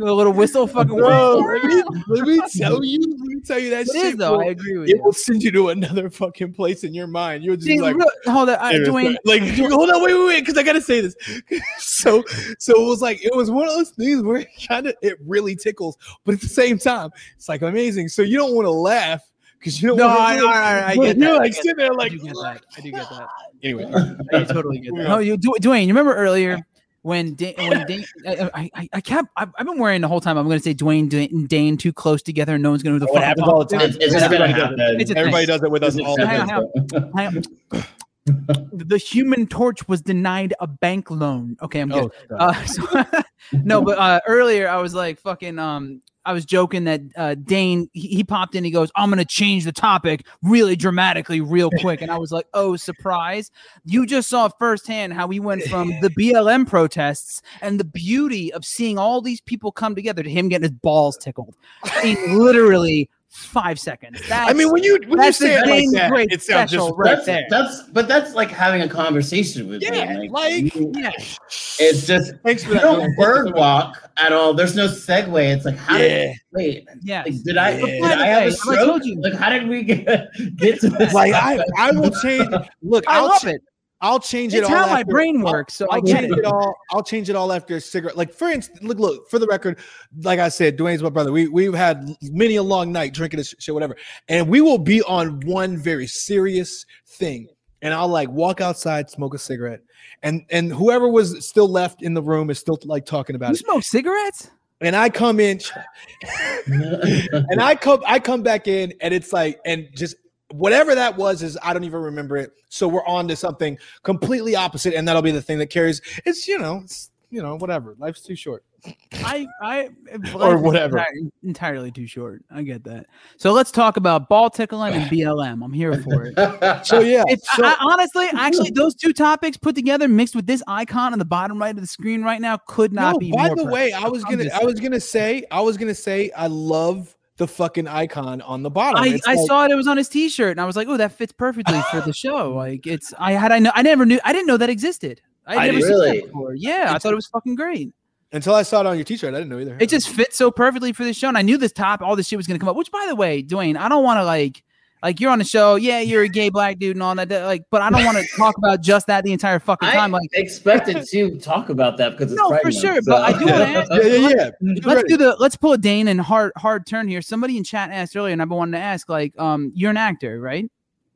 a little whistle fucking Bro, let me, let me tell you, let me tell you that It shit. is though. I agree with it you. will send you to another fucking place in your mind. You'll just See, like, look, hold on, uh, I, Dwayne. like, hold on, wait, wait, wait, because I gotta say this. so, so it was like it was one of those things where it kind of it really tickles, but at the same time, it's like amazing. So you don't want to laugh because you don't. No, I, really- I, I, I get You're that. I like get sitting there, like I do get that. I do get that. anyway. I totally get that. Yeah. No, you, Du- Dwayne. You remember earlier when Da- when Dane, I, I, I- I kept I've, I've been wearing the whole time. I'm going to say Dwayne and Dane too close together. and No one's going to know who the What fuck happens all the time. It's, it's just gonna Everybody does happen. It's Everybody does it with us all the time. hang on. Hang on. the Human Torch was denied a bank loan. Okay, I'm good. Oh, Uh, so, no, but uh, earlier I was like fucking um I was joking that uh, Dane he, he popped in. He goes, "I'm gonna change the topic really dramatically, real quick," and I was like, "Oh, surprise! You just saw firsthand how we went from the BLM protests and the beauty of seeing all these people come together to him getting his balls tickled in literally five seconds. That's, I mean, when you when you say it like that, Great it sounds just right That's, there. that's but that's like having a conversation with Yeah, me. like- you- yeah, it's just Thanks for you that. don't Dylan. bird walk at all. There's no segue. It's like how Yeah. did wait? yes. Like, did I Yeah. did I have way, a I stroke? told you. Like how did we get get to this? Like I, I will change. Look, I I'll love ch- it. I'll change it It's all. how my brain I'll- works. So I'll I get change it. it all. I'll change it all after a cigarette. Like for instance, look, look for the record. Like I said, Dwayne's my brother. We we've had many a long night drinking this shit, whatever. And we will be on one very serious thing. And I'll like walk outside, smoke a cigarette, and and whoever was still left in the room is still like talking about You it. smoke cigarettes? And I come in, and I come I come back in, and it's like, and just whatever that was is I don't even remember it. So we're on to something completely opposite, and that'll be the thing that carries. It's you know, it's you know, whatever. Life's too short. I, I, Or whatever. enti- entirely too short. I get that. So let's talk about ball tickling and BLM. I'm here for it. So yeah, so, I, I- honestly, actually, those two topics put together, mixed with this icon on the bottom right of the screen right now, could not no, be. by the way. I was I'm gonna I was gonna say I was gonna say I love the fucking icon on the bottom. I, I like- saw it. It was on his T-shirt, and I was like, "Oh, that fits perfectly for the show." Like, it's. I had. I know. I never knew. I didn't know that existed. I I never didn't. seen that before. Yeah, I thought it was fucking great. until I saw it on your t-shirt. I didn't know either. It just fits so perfectly for the show. And I knew this top, all this shit was gonna come up. Which, by the way, Dwayne, I don't want to like, like you're on the show. Yeah, you're a gay black dude and all that. that, Like, but I don't want to talk about just that the entire fucking time. Like, I expected to talk about that because it's no, for sure. Month, But I do want to ask. yeah, yeah, yeah. Let's Ready. do the. Let's pull a Dane and hard hard turn here. Somebody in chat asked earlier, and I've been wanting to ask. Like, um, you're an actor, right?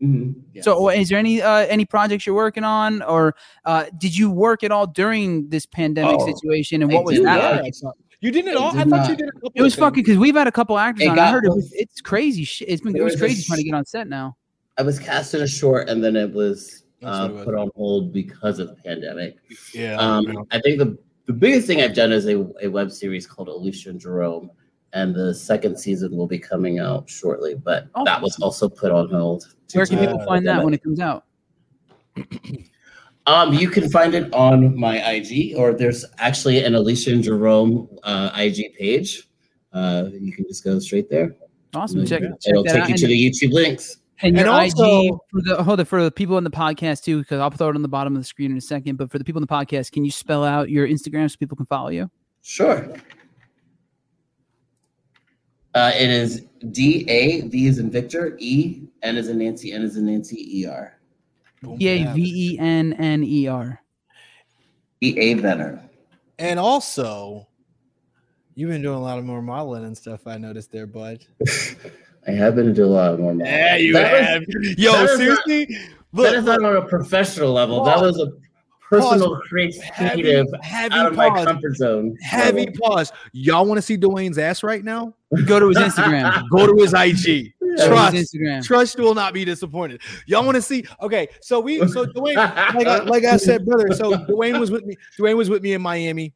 Mhm, yes. So, is there any uh, any projects you're working on, or uh, did you work at all during this pandemic Oh, situation? And I what was do, that yeah. like? I saw- You did it I all. I did thought you not. did a couple. It was things. fucking because we've had a couple actors It on. I heard it was it's crazy shit. It's been it There was was crazy trying to get on set now. I was cast in a short and then it was uh, what it was. put on hold because of the pandemic. Yeah. Um, I think the the biggest thing I've done is a, a web series called Alicia and Jerome, and the second season will be coming out shortly. But Oh. that was also put on hold. Where can people find that when it comes out? Um, you can find it on my IG, or there's actually an Alicia and Jerome uh, IG page. Uh, you can just go straight there. Awesome. Check, check It'll that take out. you And, to the YouTube links. and your And IG also- for the hold it for the people on the podcast too, because I'll throw it on the bottom of the screen in a second. But for the people on the podcast, can you spell out your Instagram so people can follow you? Sure. Uh, it is D A V is in Victor E N is in Nancy N is in Nancy E R Boom, E A bam. V E N N E R. E A Venner. And also, you've been doing a lot of more modeling and stuff. I noticed there, bud. I have been doing a lot more malls. Yeah, you That was- have. Yo, that is seriously. that Look, is not on a professional level. That was a personal creative heavy out of my comfort zone. Heavy level. pause. Y'all want to see Dwayne's ass right now? Go to his Instagram. Go to his IG. Go to Trust. Instagram. Trust will not be disappointed. Y'all want to see? Okay, so we so Dwayne, like I, like I said, brother. So Dwayne was with me. Dwayne was with me in Miami,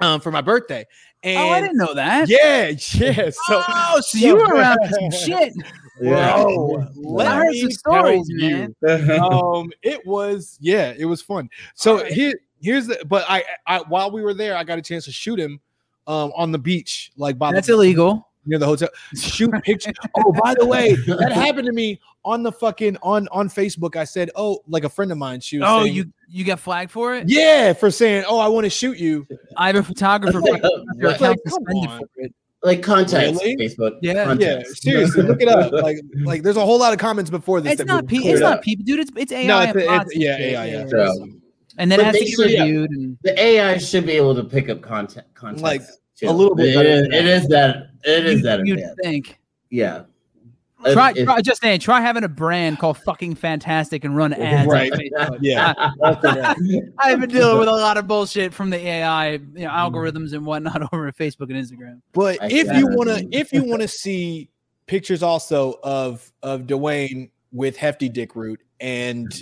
um, for my birthday. And Oh, I didn't know that. yeah, yeah. So oh, so you were around some shit. Yeah. bro, I let heard me some stories, tell you, man. um, it was yeah, it was fun. So here, here's the. But I, I, while we were there, I got a chance to shoot him, um, on the beach, like by That's the, illegal. Near the hotel. Shoot pictures. oh, by the way, that happened to me on the fucking on on Facebook. I said, oh, like a friend of mine. She was Oh, saying- you you got flagged for it? yeah, for saying, oh, I want to shoot you. I have a photographer. got your Like, account come on. like context, Really? Facebook. Yeah. Yeah, seriously, look it up. Like, like there's a whole lot of comments before this. It's that not were pe- cleared It's not people, dude. It's it's AI. No, and it's, it's, bots yeah, shit. yeah, yeah. So, And then But it has to get should- yeah. reviewed. And the AI should be able to pick up content, context Like, too. a little bit It better is, than it that. is that. It is you, that you'd advanced. think. Yeah. Try, If- try just saying. Try having a brand called "fucking fantastic" and run ads. Right. Yeah. I, I've been dealing with a lot of bullshit from the AI, you know, mm-hmm. algorithms and whatnot over at Facebook and Instagram. But I if you want to, if you want to see pictures also of of Dwayne with hefty dick root and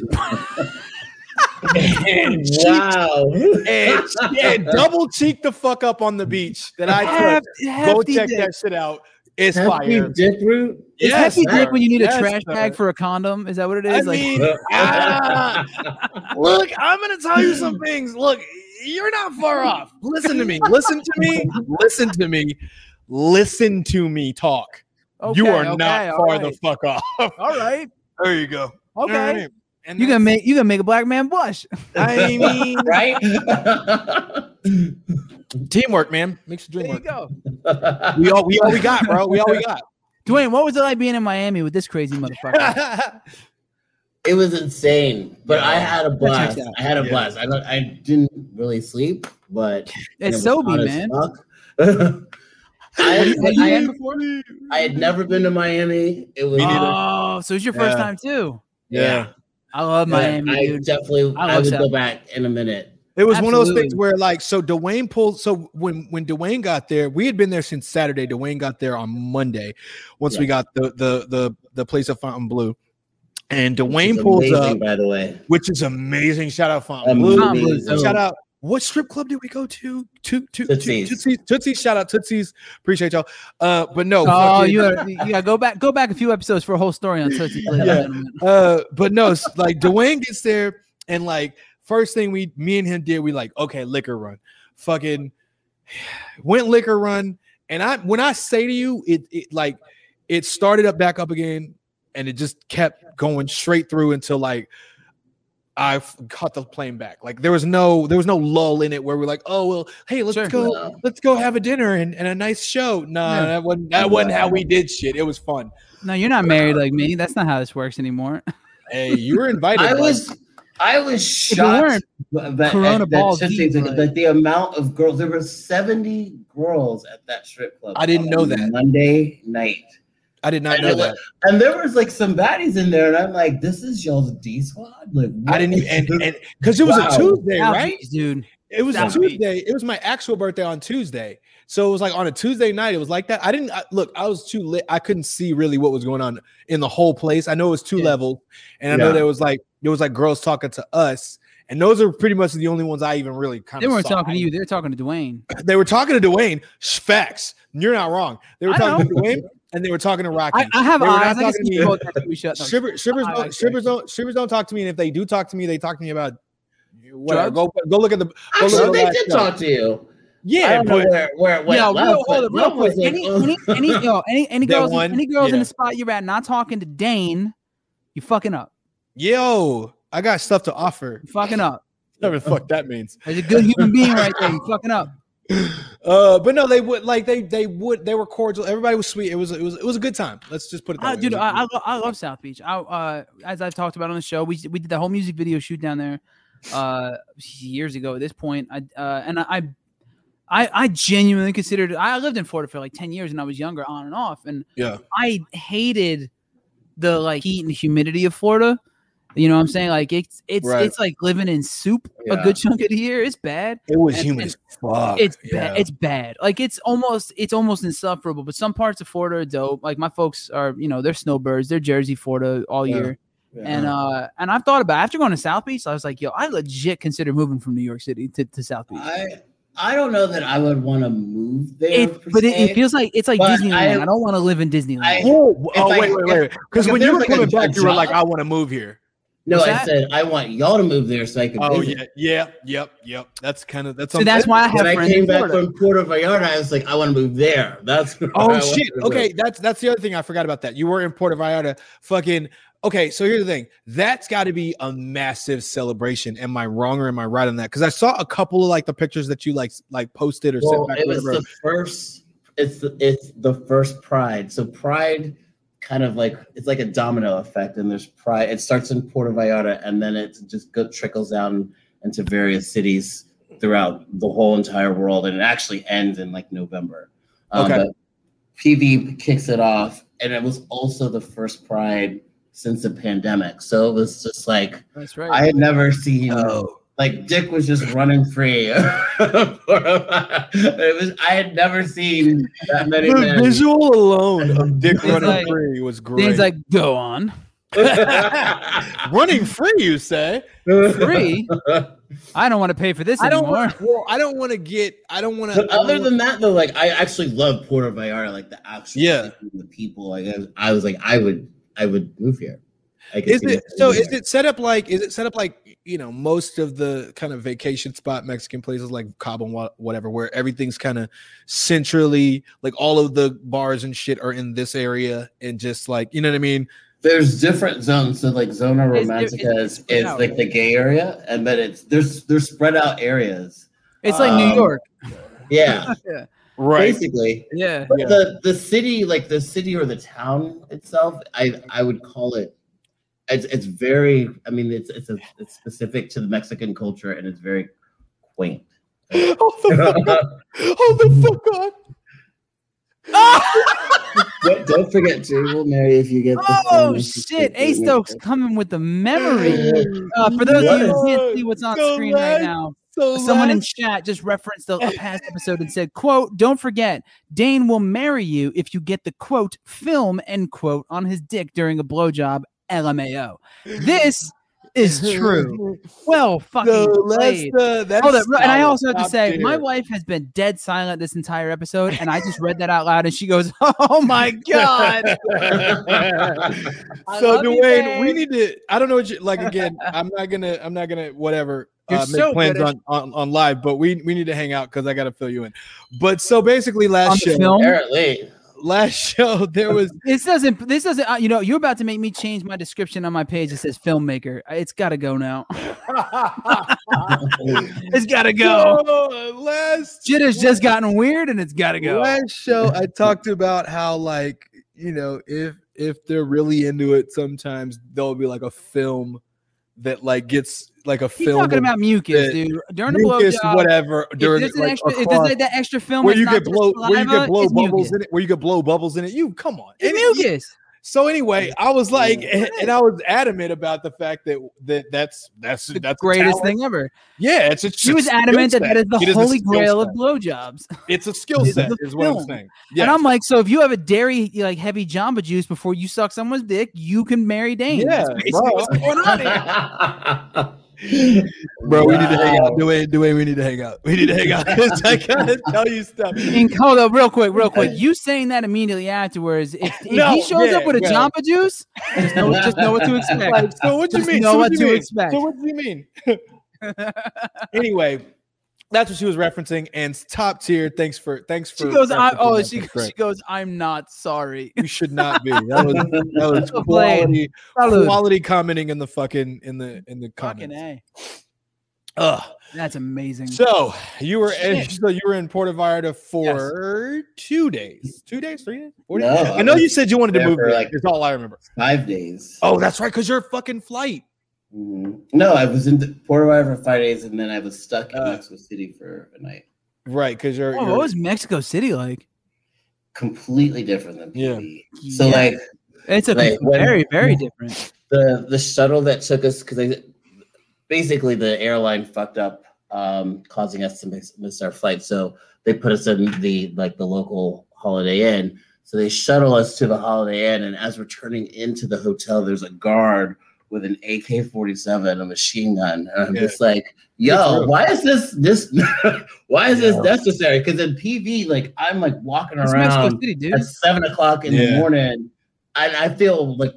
and, wow. and, and double cheek the fuck up on the beach that I. Heft- Go check dick. that shit out. It's Hefty fire. dick root. Is Yes, hefty dick when you need Yes, a trash sir. bag for a condom? Is that what it is? I like, mean, ah, look, I'm gonna tell you some things. Look, you're not far off. Listen to me. Listen to me. Listen to me. Listen to me talk. you are okay, not far right. the fuck off. All right. There you go. Okay. All right. And You that's- gonna make you gonna make a black man blush. I mean, right? teamwork, man. Makes the There dream you work. go. We all we all we got, bro. We all we got. Dwayne, what was it like being in Miami with this crazy motherfucker? it was insane, but I had a blast. I had a Yeah. blast. I, I didn't really sleep, but It's it was Sobe, man. I, Have you I, been before? I had never been to Miami. It was Oh, so it's your first Yeah. time too. Yeah. I love Miami, I dude. definitely I I, would South go back in a minute. It was one of those things where, like, so Dwayne pulled. So when when Dwayne got there, we had been there since Saturday. Dwayne got there on Monday. Once we got the the the the place of Fontainebleau, and Dwayne is pulls amazing, up, by the way. which is amazing. Shout out Fountain Amazing. Blue. Fountain Shout out. What strip club did we go to? To to Tootsie's. Tootsie's. Tootsie's. Shout out Tootsie's. Appreciate y'all. Uh, but no. Oh, you gotta, you gotta go back, go back a few episodes for a whole story on Tootsie. ladies and Yeah. uh but no like Dwayne gets there and like first thing we me and him did we like okay liquor run fucking went liquor run and I when I say to you it it like it started up back up again and it just kept going straight through until like I f- caught the plane back. Like there was no there was no lull in it where we're like, oh well, hey, let's Sure. go, No. let's go have a dinner and, and a nice show. No, Yeah. that wasn't that wasn't how we did shit. It was fun. No, you're not married uh, like me. That's not how this works anymore. Hey, you were invited. I bud. was I was If shocked weren't, that, Corona at, balls that, deep, that, like- that the amount of girls there were 70 girls at that strip club. I didn't know that. Monday night. I did not And know it was- that. And there was like some baddies in there, and I'm like, this is y'all's D squad? Like I didn't even and because it was Wow. a Tuesday, South right? Dude. It was a South Beach. Tuesday. It was my actual birthday on Tuesday. So it was like on a Tuesday night. It was like that. I didn't I, look. I was too lit. I couldn't see really what was going on in the whole place. I know it was two Yeah. levels, and I know there was like there was like girls talking to us, and those are pretty much the only ones I even really kind They of. weren't saw. talking to you. They were talking to Dwayne. They were talking to Dwayne. Sh- Facts. You're not wrong. They were I talking to. Dwayne, and they were talking to Rocky. I, I have They were not eyes. I can talking to see me. both after we shut. Shivers, shivers, don't, like shivers don't, shivers don't talk to me, and if they do talk to me, they talk to me about whatever. Go, go look at the. Go look Actually, at the they did show. talk to you. Yeah, don't know but where, where it went Yeah, real, hold but real quick. Any, any, any, yo, any, any girls, one? any girls in the spot you're at, not talking to Dane, you fucking up. yo, I got stuff to offer. You fucking up. Whatever the fuck that means. There's a good human being right there. You fucking up. Uh, but no, they would like they they would they were cordial. Everybody was sweet. It was it was it was a good time. Let's just put it that I, way. dude, It was a- I, I, I love South Beach. I, uh, as I've talked about on the show, we we did the whole music video shoot down there, uh, years ago. At this point, I uh, and I, I I I genuinely considered. I lived in Florida for like ten years, and I was younger, on and off, and Yeah. I hated the like heat and humidity of Florida. You know what I'm saying? Like it's it's Right. it's like living in soup a good chunk of the year. It's bad. It was And- humid and as fuck. It's yeah. bad. It's bad. Like it's almost it's almost insufferable. But some parts of Florida are dope. Like my folks are, you know, they're snowbirds. They're Jersey, Florida all Yeah. year. Yeah. And uh and I've thought about after going to South Beach, I was like, yo, I legit consider moving from New York City to, to South Beach. I I don't know that I would want to move there. It, but it, it feels like it's like But Disneyland. I- I, don't want to live in Disneyland. I- Oh, If oh I- wait, wait, wait. Because when you were like, coming a- a back, you were like, "I want to move here." No, What's I that? said I want y'all to move there so I could. Oh visit. yeah, yeah, yep, yep. That's kind of that's. so that's why I have When I came in back Florida. from Puerto Vallarta, I was like, I want to move there. That's where oh, I Oh shit. Okay, live. that's that's the other thing I forgot about that. You were in Puerto Vallarta. Fucking okay. So here's the thing. That's got to be a massive celebration. Am I wrong or am I right on that? Because I saw a couple of like the pictures that you like like posted or Well, sent back. it was the first. It's the, it's the first Pride. So Pride, kind of like it's like a domino effect, and there's Pride. It starts in Puerto Vallarta, and then it just go, trickles down into various cities throughout the whole entire world, and it actually ends in like November. Um, Okay. But PV kicks it off, and it was also the first Pride since the pandemic. So it was just like That's right. I had never seen Oh. Like Dick was just running free. it was I had never seen that many The men. visual alone of Dick He's running like- free was great. Things like go on running free, you say? free. I don't want to pay for this I don't. anymore. Want, well, I don't want to get. I don't want But to. other than that, though, like I actually love Puerto Vallarta, like the actual Yeah. city, the people. Like I was, I was like, I would, I would move here. I is it so? living Is it set up like? Is it set up like you know most of the kind of vacation spot Mexican places like Cabo, wha- whatever, where everything's kind of centrally like all of the bars and shit are in this area and just like you know what I mean? There's different zones. So like Zona Romantica it's- is, spread is out. like the gay area, and then it's there's there's spread out areas. It's like New Um, York. Yeah, Right. basically. Yeah. But Yeah. the the city, like the city or the town itself, I I would call it. It's it's very. I mean, it's it's a it's specific to the Mexican culture, and it's very quaint. Hold the fuck on. Hold the fuck on. don't, don't forget Jewel Mary if you get. The Oh shit! A Stokes coming with the memory. Uh, for those of you who can't see what's on So screen right now, So someone in chat just referenced a, a past episode and said, "quote Don't forget, Dane will marry you if you get the quote film end quote on his dick during a blowjob." LMAO. This is true. Well, fucking So that's played. the that's Hold up, and I also have to Top say, my wife has been dead silent this entire episode, and I just read that out loud, and she goes, "Oh my god!" So love you, Dwayne, we need to. I don't know what you like. Again, I'm not gonna. I'm not gonna. Whatever. You're uh, so make plans on, on on live, but we we need to hang out because I got to fill you in. But so basically, last the show, Apparently, last show there was this doesn't. This doesn't. Uh, you know, you're about to make me change my description on my page. It says filmmaker. It's got to go now. It's got to go. So, last Shit has just gotten weird, and it's got to go. last show I talked about how like you know if if they're really into it, sometimes there'll be like a film that like gets like a He's film talking about mucus, that dude. During the mucus, blowjob, whatever if during there's an like, extra, if there's like that extra film where you not get just blow where you saliva, get blow bubbles mucus. in it where you get blow bubbles in it you come on It's And- mucus. so anyway i was like and, and i was adamant about the fact that that that's that's The that's a greatest talent. thing ever. yeah it's a He was skill adamant that that is the It holy skill grail set. of blowjobs. it's a skill set the is what i'm film. saying And I'm like, so if you have a dairy like heavy Jamba Juice before you suck someone's dick, you can marry Dane. Yeah, That's basically bro. what's going on bro we need to hang out Wow. Dwayne, Dwayne, we need to hang out we need to hang out. i gotta tell you stuff And hold up, real quick, real quick. You saying that immediately afterwards. If, if No, he shows yeah, up with a well. Jamba Juice, just know, just know what to expect. like, so what do you Just mean know so what do to you mean? expect. so what do you mean anyway that's what she was referencing and top tier thanks for thanks for She goes, I, oh that. she goes, she goes i'm not sorry. You should not be. That was that was quality, Salud. quality commenting in the fucking in the in the Fucking comments. A. Ugh. That's amazing. So you were Shit. so you were in Puerto Vallarta for two days, two days, three days. Four days? No, I know I you said you wanted to move. for, like- That's all I remember. Five days. Oh, that's right, because your fucking flight. Mhm. No, I was in the Puerto Vallarta for five days, and then I was stuck in Uh. Mexico City for a night. right? Because you're, Oh, you're what was Mexico City like? completely different than Yeah. So Yeah. like It's a Like, when- very, very different. the the shuttle that took us because they basically the airline fucked up, um, causing us to miss, miss our flight. So they put us in the like the local Holiday Inn. So they shuttle us to the Holiday Inn, and as we're turning into the hotel, there's a guard with an AK-47, a machine gun, and I'm Yeah. just like, "Yo, why is this this? why is this necessary?" Because in PV, like I'm like walking It's around City, dude. at seven o'clock in Yeah. the morning, and I feel like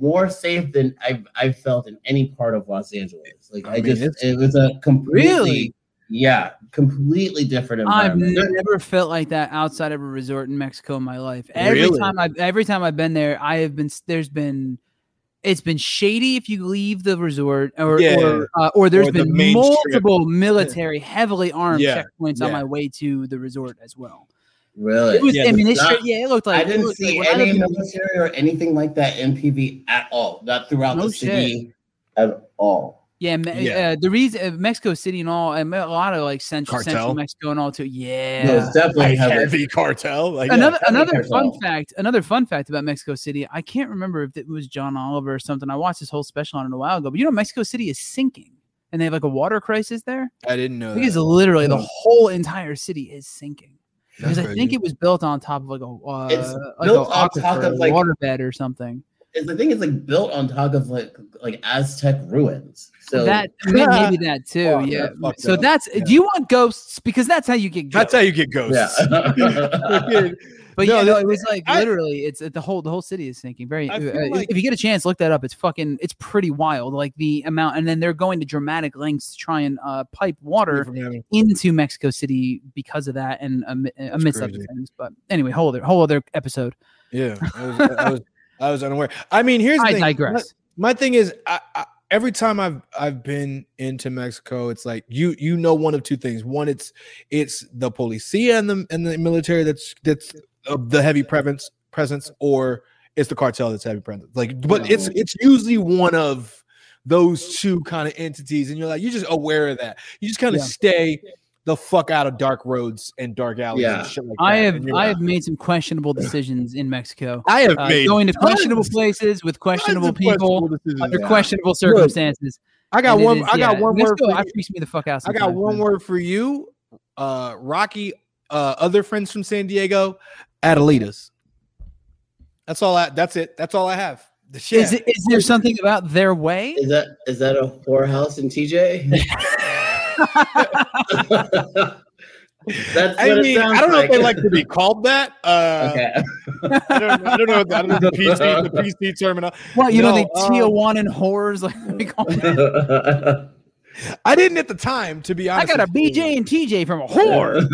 more safe than I've I've felt in any part of Los Angeles. Like I I, mean, just it was a completely Really? yeah, completely different environment. I've never felt like that outside of a resort in Mexico in my life. Every Really? time I every time I've been there, I have been there's been it's been shady if you leave the resort or Yeah. or, uh, or there's Or the been main strip. multiple military heavily armed Yeah. checkpoints on my way to the resort as well. really. It was Yeah, I mean it's it's straight- yeah, it looked like I didn't see like when I any military or anything like that in PV at all. Not throughout No the city at all. Yeah, Me- Yeah. Uh, the reason uh, Mexico City and all, and a lot of like central, Cartel? central Mexico and all too. Yeah, No, it's definitely like heavy. heavy cartel? Like, another yeah, another definitely fun fact another fun fact about mexico city i can't remember if it was john oliver or something i watched this whole special on it a while ago but you know mexico city is sinking and they have like a water crisis there I didn't know. Because that. literally the whole entire city is sinking That's because i think it was built on top of like a uh, It's like built a on top aquifer, of, like- waterbed or something It's, the thing is like built on top of like like Aztec ruins. So that may- maybe that too Oh, yeah yeah, fucked so up. that's Yeah. do you want ghosts because that's how you get ghosts. That's how you get ghosts. yeah. But No, yeah, no, it was like I- literally, it's the whole the whole city is sinking. Very. Uh, if- like- if you get a chance, look that up. It's fucking. It's pretty wild. Like the amount, and then they're going to dramatic lengths to try and uh, pipe water into Mexico City because of that, and ami- amidst other things. But anyway, whole other whole other episode. Yeah, I was, I was, I was unaware. I mean, here's the I thing. digress. My, my thing is, I, I, every time I've I've been into Mexico, it's like you you know one of two things. One, it's it's the policia and the and the military that's that's of the heavy presence presence, or it's the cartel that's heavy presence. Like, but it's it's usually one of those two kind of entities, and you're like you're just aware of that. You just kind of Yeah. stay the fuck out of dark roads and dark alleys Yeah. and shit like I that. have I have made some questionable decisions in Mexico. I have Uh, made going to tons- questionable places with questionable people questionable under Yeah. questionable circumstances. I got one. is- I got yeah, one word. Mexico For that you. freaks me the fuck out. I got one word for you. Uh, Rocky. Uh, other friends from San Diego, Adelitas. That's all. I. That's it. That's all I have. The shit. Is, it, is there something about their way? Is that is that a whorehouse in TJ? That's I mean, I don't know if they like to be called that. Uh, okay. I don't. I don't know. I don't know the PC. The PC terminal. What you know, No, they um, Tijuana and whores like they call it. I didn't at the time, to be honest. I got a with you. BJ and TJ from a whore.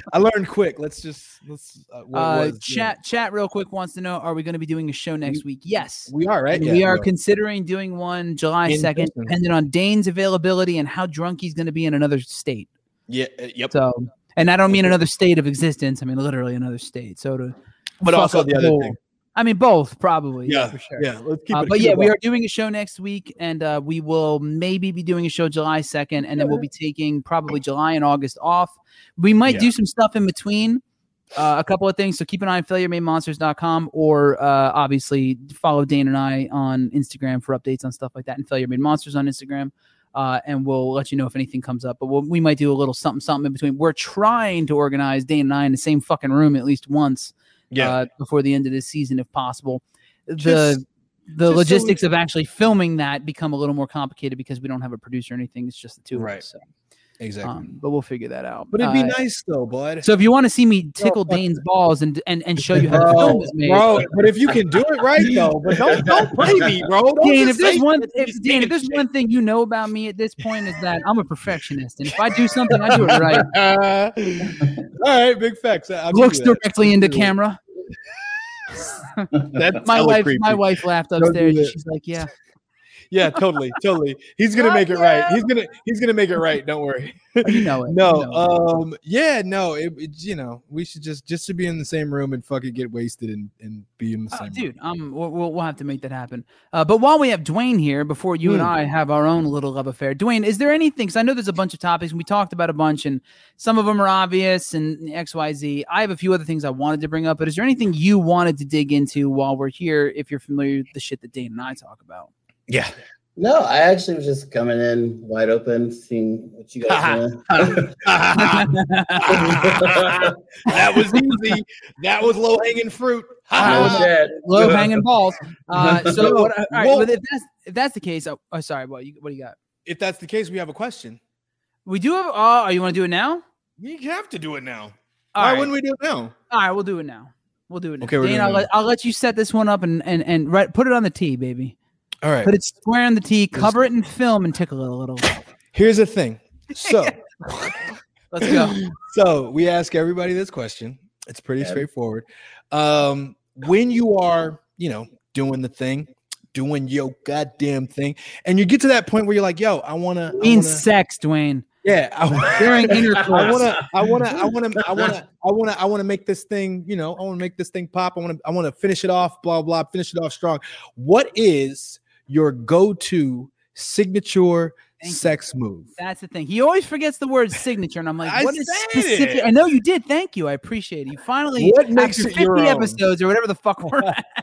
I learned quick. Let's just let's. Uh, what Uh, was, yeah. chat, chat, real quick wants to know: Are we going to be doing a show next week? Yes, We are right. we Yeah, are considering doing one July second, depending on Dane's availability and how drunk he's going to be in another state. Yeah. uh, Yep. So, and I don't mean another state of existence. I mean literally another state. So to, But also up the other whole- thing. I mean both probably. Yeah, for sure. Yeah. Let's keep Uh, but yeah, we are doing a show next week, and uh, we will maybe be doing a show July second, and then we'll be taking probably July and August off. We might Yeah. do some stuff in between, uh, a couple of things. So keep an eye on failureMadeMonsters.com or uh, obviously follow Dane and I on Instagram for updates on stuff like that, and Failure Made Monsters on Instagram. Uh, and we'll let you know if anything comes up. But we'll, we might do a little something, something in between. We're trying to organize Dane and I in the same fucking room at least once Yeah. uh, before the end of this season, if possible. The Just- the just so we logistics of actually filming that become a little more complicated because we don't have a producer or anything. It's just the two Right. of us. So, exactly. um, but we'll figure that out. but it'd be Uh, nice though, bud. So if you want to see me tickle fuck Dane's balls and and, and show you how the film Bro, was made, bro, but if you can do it right though, but don't don't play me, bro. Don't Dane, if there's one, if, just Dane, if there's shit. one thing you know about me at this point is that I'm a perfectionist, and if I do something, I do it right. Uh, all right, big facts. I'll Looks directly into I'll give you camera. That's My wife, creepy. my wife laughed Don't upstairs. She's like, "Yeah, Yeah, totally, totally. He's gonna make it right. He's gonna he's gonna make it right. Don't worry. You know it. No, You know it. um, yeah, no. It, it- you know, we should just just to be in the same room and fucking get wasted and and be in the Uh, same. dude, um, we'll, we'll have to make that happen. Uh, but while we have Dwayne here, before you and Hmm. I have our own little love affair, Dwayne, is there anything? Because I know there's a bunch of topics and we talked about a bunch, and some of them are obvious and X, Y, Z. I have a few other things I wanted to bring up, but is there anything you wanted to dig into while we're here? If you're familiar with the shit that Dane and I talk about, Yeah. No, I actually was just coming in wide open, seeing what you guys doing. that was easy. That was low hanging fruit. Uh, low hanging balls. Uh, so, what, all right, Well- well, if that's if that's the case, oh, oh sorry, what you what do you got? If that's the case, we have a question. We do have. Oh, you want to do it now? You have to do it now. All Why right. wouldn't we do it now? All right, we'll do it now. We'll do it. Now. Okay, we're Dane, doing I'll let, I'll let you set this one up and and and right, put it on the tee, baby. All right. Put it square on the tee, cover it in film, and tickle it a little. Here's the thing. So, Let's go. so we ask everybody this question. It's pretty Okay. straightforward. Um, when you are, you know, doing the thing, doing your goddamn thing, and you get to that point where you're like, "Yo, I wanna, I Means wanna sex, Dwayne. yeah, I, wanna- During intercourse. I wanna, I wanna, I wanna, I wanna, I wanna, I wanna make this thing, you know, I wanna make this thing pop. I wanna, I wanna finish it off, blah blah, finish it off strong. What is your go-to signature Thank you. sex move? That's the thing. He always forgets the word signature, and I'm like, I what is specific? it. I know you did. Thank you. I appreciate it. You finally, What makes after it 50 your own? episodes or whatever the fuck we're at.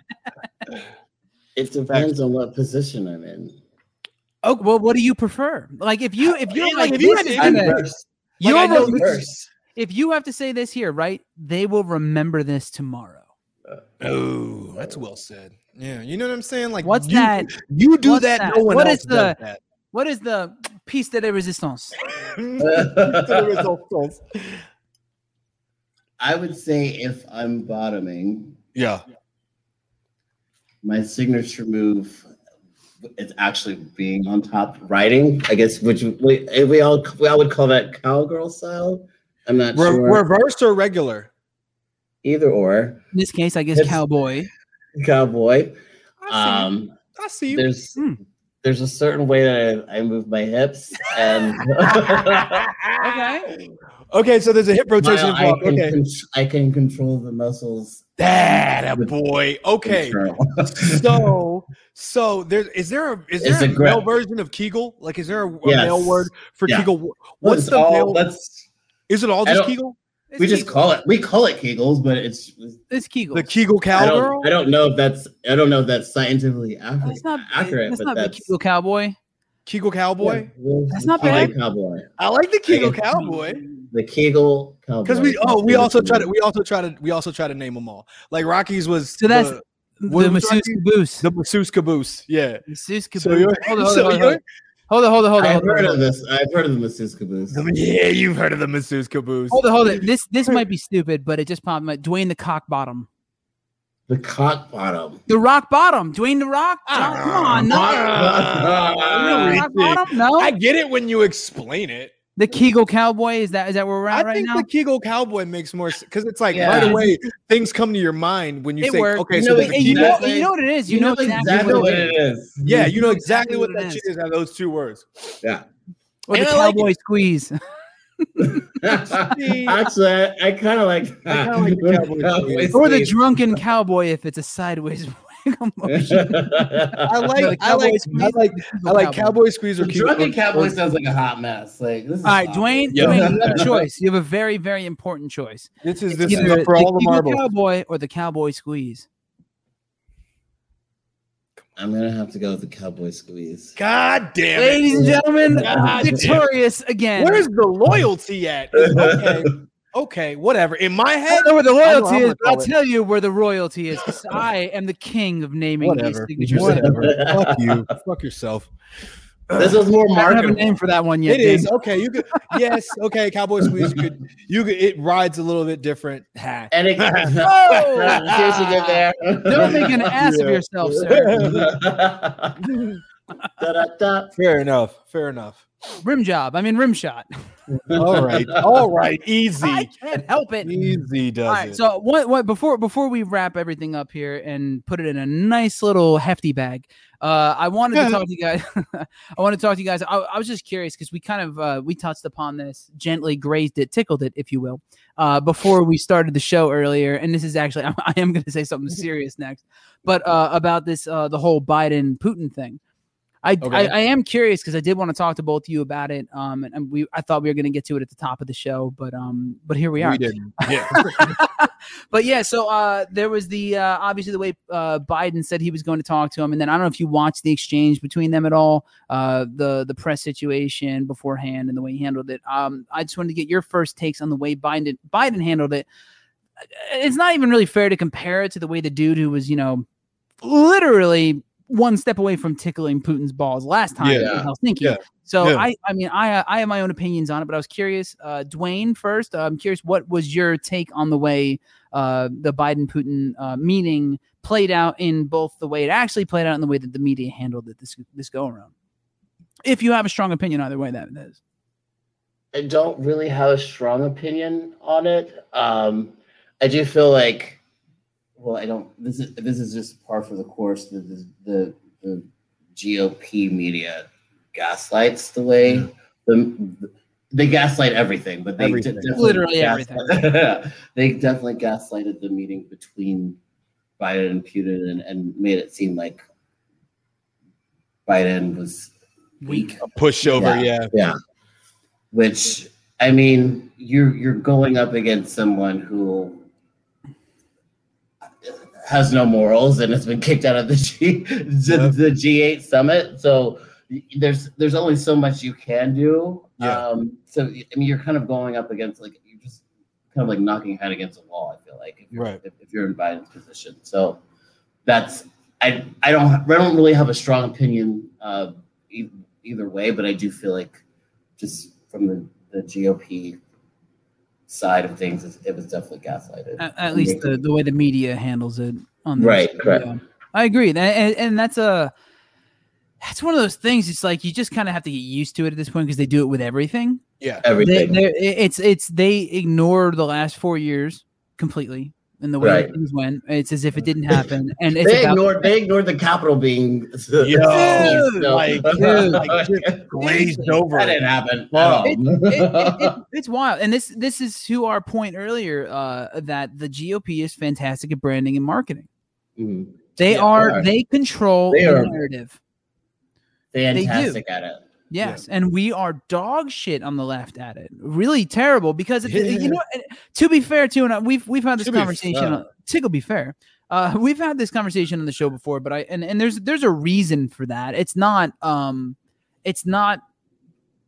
It depends on what position I'm in. Oh, well, what do you prefer? Like, if you if you're like, like, if you this had to- I'm gonna- you Like, I know will- this First. if you have to say this here, right? They will remember this tomorrow. Oh, that's well said. Yeah, you know what I'm saying? Like, What's you, that? You do that, that? No one What else is does the- that. What is the piece de resistance? I would say if I'm bottoming, yeah. my signature move is actually being on top, riding. I guess which we, eh, we all we all would call that cowgirl style. I'm not Re- sure. reversed or regular? Either or, In this case, I guess It's- cowboy. Cowboy. I see. Um, I see. you. there's Hmm. there's a certain way that I, I move my hips and Okay. Okay, so there's a hip rotation while I involved. can, Okay, con- I can control the muscles. that a boy. Okay, so so there is there a is It's there a a male version of Kegel? Like, is there a, a Yes. male word for Yeah. Kegel? What's It's the all, male? that's Is it all just don't- Kegel? we just call it we call it Kegels, but it's It's Kegel. The Kegel I cowgirl. don't I don't know if that's I don't know if that's scientifically accurate. That's not accurate, That's but not the that's Kegel cowboy. Kegel cowboy. Yeah, That's not the Kegel bad. Cowboy. I like the Kegel Okay. cowboy. The Kegel Cowboy. Because we oh we also try to we also try to we also try to name them all. Like Rocky's was So that's- the, The masseuse Rocky? caboose. the masseuse caboose. Yeah. Masseuse caboose. So you're hold on, hold so on, you're on. Hold on, hold on, hold on. I've hold on, heard hold of this. I've heard of the masseuse caboose. yeah, you've heard of the masseuse caboose. Hold on, hold on. This this might be stupid, but it just popped. My Dwayne the cock bottom. The cock bottom. The rock bottom. Dwayne the rock. John, come on, no. Ah, The rock bottom? No. I get it when you explain it. The Kegel cowboy. Is that is that where we're I at right think now? the Kegel cowboy makes more because it's like Yeah. right away things come to your mind when you It say, works. okay, You so know, there's a Hey, you, know, Kegel. exactly- you know what it is. You, know, exactly, what it is. is. Yeah, you know know exactly exactly what what it that shit is. is out those two words. Yeah. Or the And I like cowboy squeeze. Actually, I, I kind of like that. kinda like the cowboy Cowboy or the drunken cowboy if it's a sideways wiggle. I The like, I cowboy like, I like, I like cowboy. cowboy squeeze or The Kegel. drunken or- cowboy sounds like a hot mess. Like this is All right. Dwayne. Yeah. Dwayne, you have a choice. You have a very, very important choice. This is this is either up for all the Kegel marbles. cowboy or the cowboy squeeze. I'm gonna have to go with the cowboy squeeze. God damn it, Ladies and gentlemen, God victorious again. Where's the loyalty at? Okay, okay, whatever. In my I head, don't know where the I know loyalty I'm is, gonna but I'll tell you where the royalty is. 'cause I am the king of naming whatever, these signature whatever. Fuck you. Fuck yourself. This was more I don't have a name for that one yet. It is Dave. okay. You could yes. Okay, cowboy squeeze. You could you could. It rides a little bit different. Ha. And it, Oh! seriously, there. Don't make an ass of yourself, sir. Da-da-da. Fair enough. Fair enough. Rim job. I mean rim shot. All right. All right. easy. I can't help it. Easy does All right, it. so what what before before we wrap everything up here and put it in a nice little hefty bag, uh, I wanted to talk to you guys. I want to talk to you guys. I, I was just curious because we kind of uh, we touched upon this, gently grazed it, tickled it, if you will, uh, before we started the show earlier. And this is actually I'm, I am going to say something serious next, but uh, about this uh, the whole Biden Putin thing. I, Okay. I, I am curious because I did want to talk to both of you about it. Um, and, and we I thought we were going to get to it at the top of the show, but um, but here we are. we didn't. Yeah. but yeah, so uh, there was the uh, obviously the way uh, Biden said he was going to talk to him, and then I don't know if you watched the exchange between them at all, uh, the the press situation beforehand and the way he handled it. Um, I just wanted to get your first takes on the way Biden Biden handled it. It's not even really fair to compare it to the way the dude who was you know literally one step away from tickling Putin's balls last time Yeah. in Helsinki. Yeah. So Yeah. I, I mean, I, I have my own opinions on it, but I was curious. Uh, Dwayne, first, I'm curious, what was your take on the way uh, the Biden Putin uh, meeting played out in both the way it actually played out and the way that the media handled it this this go around? If you have a strong opinion either way, that is. I don't really have a strong opinion on it. Um, I do feel like, well, I don't. This is this is just par for the course. The the the, the GOP media gaslights the way the, they gaslight everything, but they de- Everything. definitely Literally gaslight- they definitely gaslighted the meeting between Biden and Putin and, and made it seem like Biden was weak A pushover. Yeah. yeah. Which I mean, you're you're going up against someone who has no morals and has been kicked out of the G the, Yep. the G8 summit. So there's there's only so much you can do. Yeah. Um, so I mean, you're kind of going up against like you're just kind of like knocking your head against a wall. I feel like if you're Right. if, if you're in Biden's position. So that's I I don't I don't really have a strong opinion uh, e- either way, but I do feel like just from the, the GOP side of things, it, it was definitely gaslighted. At, at least the, the way the media handles it on this. Right, correct. Yeah. I agree. And, and, and that's a that's one of those things. It's like you just kind of have to get used to it at this point because they do it with everything. Yeah. They, Everything. they, it's it's they ignore the last four years completely and the way Right. things went. It's as if it didn't happen, and it's they about ignored they ignored the Capitol being Yo, Dude, like, dude, like, glazed over. that didn't happen. Wow. it, all. it, it, it, it's wild, and this this is to our point earlier uh, that the GOP is fantastic at branding and marketing. Mhm. They Yeah, are they are. they control They the narrative. fantastic at it. Yes, and we are dog shit on the left at it. Really terrible because it, Yeah. you know. To be fair, too, and we've we've had this To conversation. To be fair, uh, we've had this conversation on the show before, but I and, and there's there's a reason for that. It's not um, it's not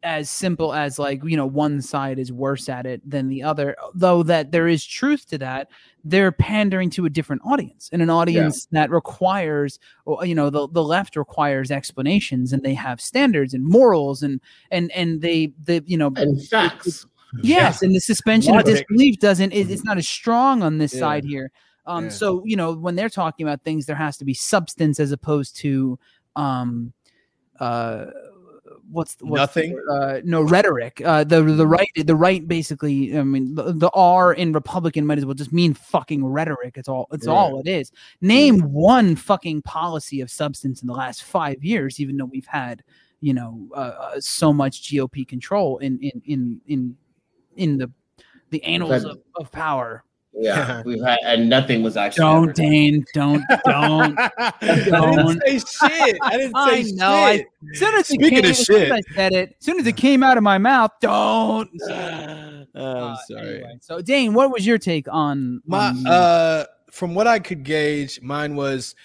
as simple as like you know one side is worse at it than the other. Though that there is truth to that, they're pandering to a different audience and an audience that requires you know the, the left requires explanations and they have standards and morals and and and they the you know And facts. yes and the suspension of disbelief doesn't it, it's not as strong on this Yeah. side here um Yeah. so you know when they're talking about things there has to be substance as opposed to um uh what's, the- what's Nothing? word? uh no rhetoric uh the the right the right basically i mean the, the r in republican might as well just mean fucking rhetoric it's all it's Right. all it is name one fucking policy of substance in the last five years even though we've had you know uh, uh, so much gop control in in in in in the the annals of, of power Yeah, we've had, and nothing was actually. don't ever done. dane don't don't I didn't say shit. I didn't I say know, I- shit. as soon as it Speaking came, of as soon as shit. I said it as soon as it came out of my mouth don't I'm Uh, sorry. anyway, so Dane, what was your take on My on- uh from what I could gauge, mine was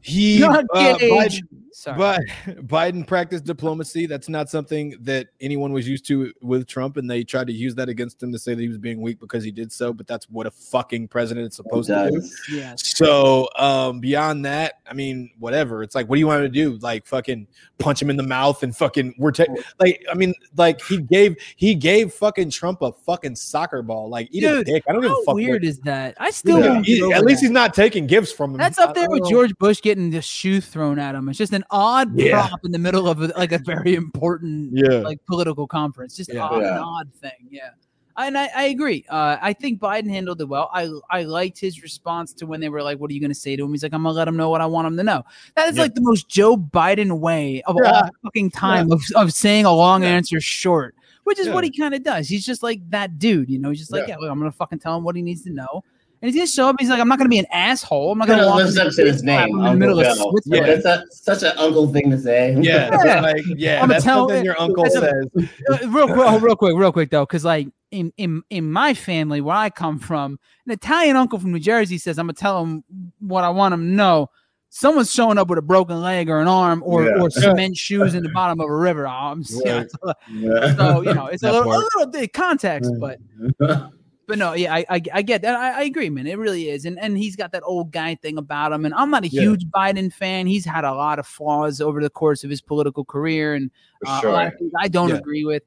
he Not uh, gauge. Biden, Sorry. but Biden practiced diplomacy. That's not something that anyone was used to with Trump, and they tried to use that against him to say that he was being weak because he did so. But that's what a fucking president is supposed to do. Does. yes. So um beyond that, I mean, whatever. It's like, what do you want him to do? Like fucking punch him in the mouth and fucking we're ta- like, I mean, like he gave he gave fucking Trump a fucking soccer ball. Like, eat a Dude, dick. I don't give a How fuck. weird what- is that? I still Yeah, he- get over at least that. he's not taking gifts from him. That's up there with know. George Bush getting getting the shoe thrown at him. It's just an odd Yeah. prop in the middle of a, like a very important Yeah. like political conference. Just Yeah. odd, an odd thing. Yeah. And I, I agree. Uh, I think Biden handled it well. I I liked his response to when they were like, "What are you going to say to him?" He's like, "I'm gonna let him know what I want him to know." That is Yeah. like the most Joe Biden way of all fucking time of, of saying a long Yeah. answer short, which is what he kind of does. He's just like that dude, you know. He's just like, Yeah. "Yeah, look, I'm gonna fucking tell him what he needs to know." And he's gonna show up. He's like, "I'm not gonna be an asshole. I'm not gonna Kinda lives up to his name, in the middle of Switzerland." Yeah, that's a, such an uncle thing to say. Yeah, Yeah. like yeah, I'ma that's tell something your uncle that's a- says. Uh, real quick, oh, real quick, real quick though, because like in in in my family where I come from, an Italian uncle from New Jersey says I'm gonna tell him what I want him to know. Someone's showing up with a broken leg or an arm or Yeah. or cement shoes in the bottom of a river. I'm Right. Yeah. so you know it's a little, a little bit context, but but no, yeah, I I, I get that. I, I agree, man. It really is, and and he's got that old guy thing about him. And I'm not a Yeah. huge Biden fan. He's had a lot of flaws over the course of his political career, and uh, a lot of things I don't Yeah. agree with.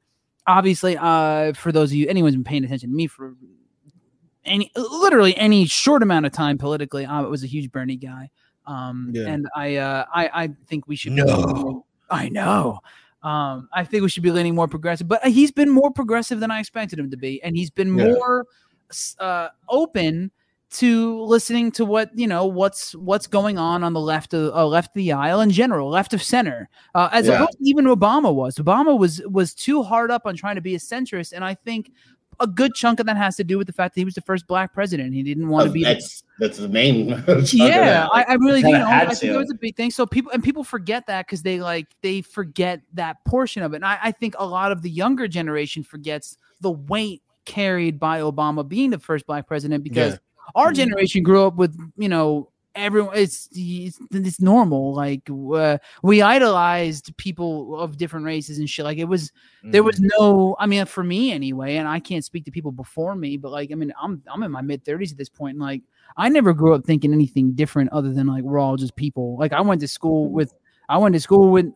Obviously, uh, for those of you, anyone's been paying attention to me for any literally any short amount of time politically, I was a huge Bernie guy. Um, Yeah. and I, uh, I, I think we should. No. I know. Um, I think we should be leaning more progressive, but he's been more progressive than I expected him to be, and he's been Yeah. more uh, open to listening to what you know what's what's going on on the left of uh, left of the aisle in general, left of center, uh, as Yeah. opposed to even Obama was. Obama was was too hard up on trying to be a centrist, and I think a good chunk of that has to do with the fact that he was the first black president. He didn't want to oh, be. the- that's that's the main. yeah. I, I really do. You know, I think it was a big thing. So people and people forget that because they like they forget that portion of it. And I, I think a lot of the younger generation forgets the weight carried by Obama being the first black president because Yeah. our mm-hmm. generation grew up with you know everyone it's it's, it's normal like uh, we idolized people of different races and shit like it was there was Mm-hmm. no i mean for me anyway and i can't speak to people before me but like i mean i'm i'm in my mid 30s at this point and like i never grew up thinking anything different other than like we're all just people like i went to school with i went to school with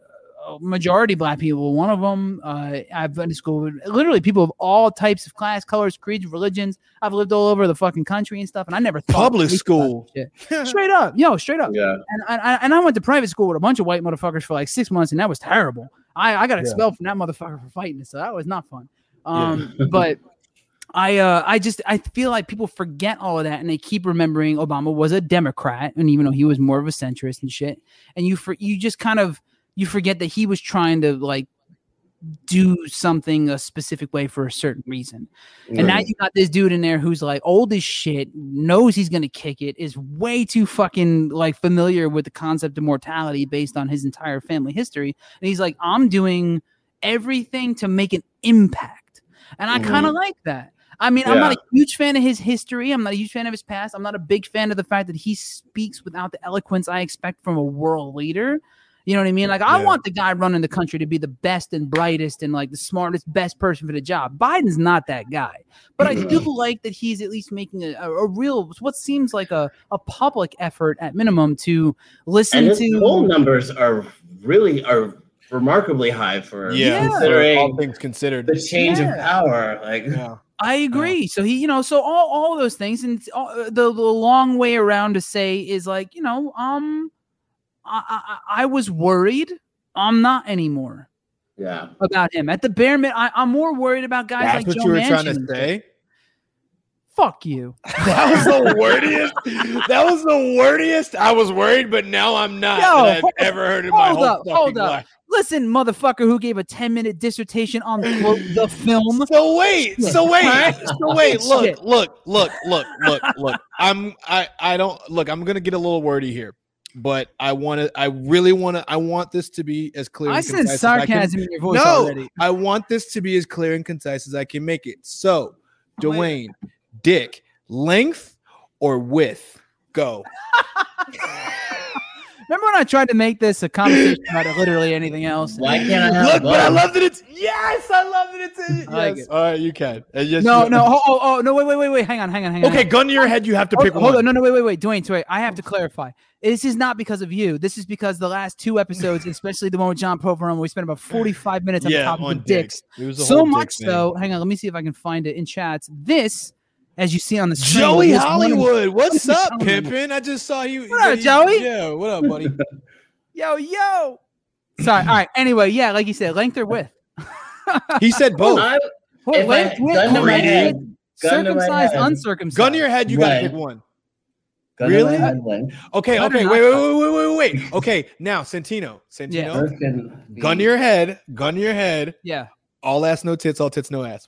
majority black people one of them uh, i've been to school with literally people of all types of class colors creeds religions i've lived all over the fucking country and stuff and i never thought Public school. straight up yo straight up Yeah. and I, and I went to private school with a bunch of white motherfuckers for like six months, and that was terrible. I, I got Yeah. expelled from that motherfucker for fighting, so that was not fun. Um, but I uh, I just I feel like people forget all of that, and they keep remembering Obama was a Democrat, and even though he was more of a centrist and shit, and you for you just kind of you forget that he was trying to like do something a specific way for a certain reason. And now you got this dude in there who's like old as shit, knows he's gonna kick it, is way too fucking like familiar with the concept of mortality based on his entire family history. And he's like, I'm doing everything to make an impact. And I mm-hmm. kind of like that. I mean, I'm not a huge fan of his history. I'm not a huge fan of his past. I'm not a big fan of the fact that he speaks without the eloquence I expect from a world leader. You know what I mean? Like, I Yeah. want the guy running the country to be the best and brightest and like the smartest, best person for the job. Biden's not that guy, but I do like that he's at least making a, a, a real, what seems like a, a public effort at minimum to listen and his to. poll numbers are really are remarkably high for Yeah, all things considered. the change Yeah. of power. Like Yeah. I agree. So he, you know, so all all those things, and all, the the long way around to say is like, you know, um, I I, I was worried. I'm not anymore yeah. about him. At the bare minimum, I, I'm more worried about guys That's like what Joe you were Manchin trying to say. Fuck you. That was the wordiest. That was the wordiest. I was worried, but now I'm not. Yo, that I've hold- ever heard in my hold whole up, hold up. life. Listen, motherfucker, who gave a 10 minute dissertation on quote the film. So wait, so wait, so wait. Look, Shit. look, look, look, look, look. I'm, I, I don't look. I'm gonna get a little wordy here, but I want to. I really want to. I want this to be as clear. I concise as I can- sarcasm in your voice no, already. I want this to be as clear and concise as I can make it. So, oh Dwayne, Dick, length or width? Go. Remember when I tried to make this a conversation about literally anything else? Why can't I Look, but I love that it's yes. I love that it's in. I like yes. it. All right, you can. And yes, No, you- no, oh, oh, oh, no, wait, wait, wait, wait, hang on, hang on, hang on. Okay, gun to your head. You have to Hold, pick hold one. on, no, no, wait, wait, wait, Dwayne, wait. I have to clarify. This is not because of you. This is because the last two episodes, especially the one with John Provolone, we spent about forty-five minutes on the yeah, topic on of dicks. It was a So whole much dick so. Hang on, let me see if I can find it in chats. This as you see on the screen. Joey with this Hollywood, what's up, Pippin? I just saw you. What up, you- Joey? Yeah, what up, buddy? Yo, yo. Sorry. All right. Anyway, yeah, like you said, length or width. He said both. I, What, if I, length, width, gun to my Already? head, gun to my circumcised, head, uncircumcised. Gun to your head, you gotta pick one. gun to Really? my head, length. Okay, Gun okay, wait, wait, wait, wait, wait, wait. Okay, now Santino, Santino, Yeah. Earth can be- gun to your head, gun to your head. Yeah. All ass, no tits. All tits, no ass.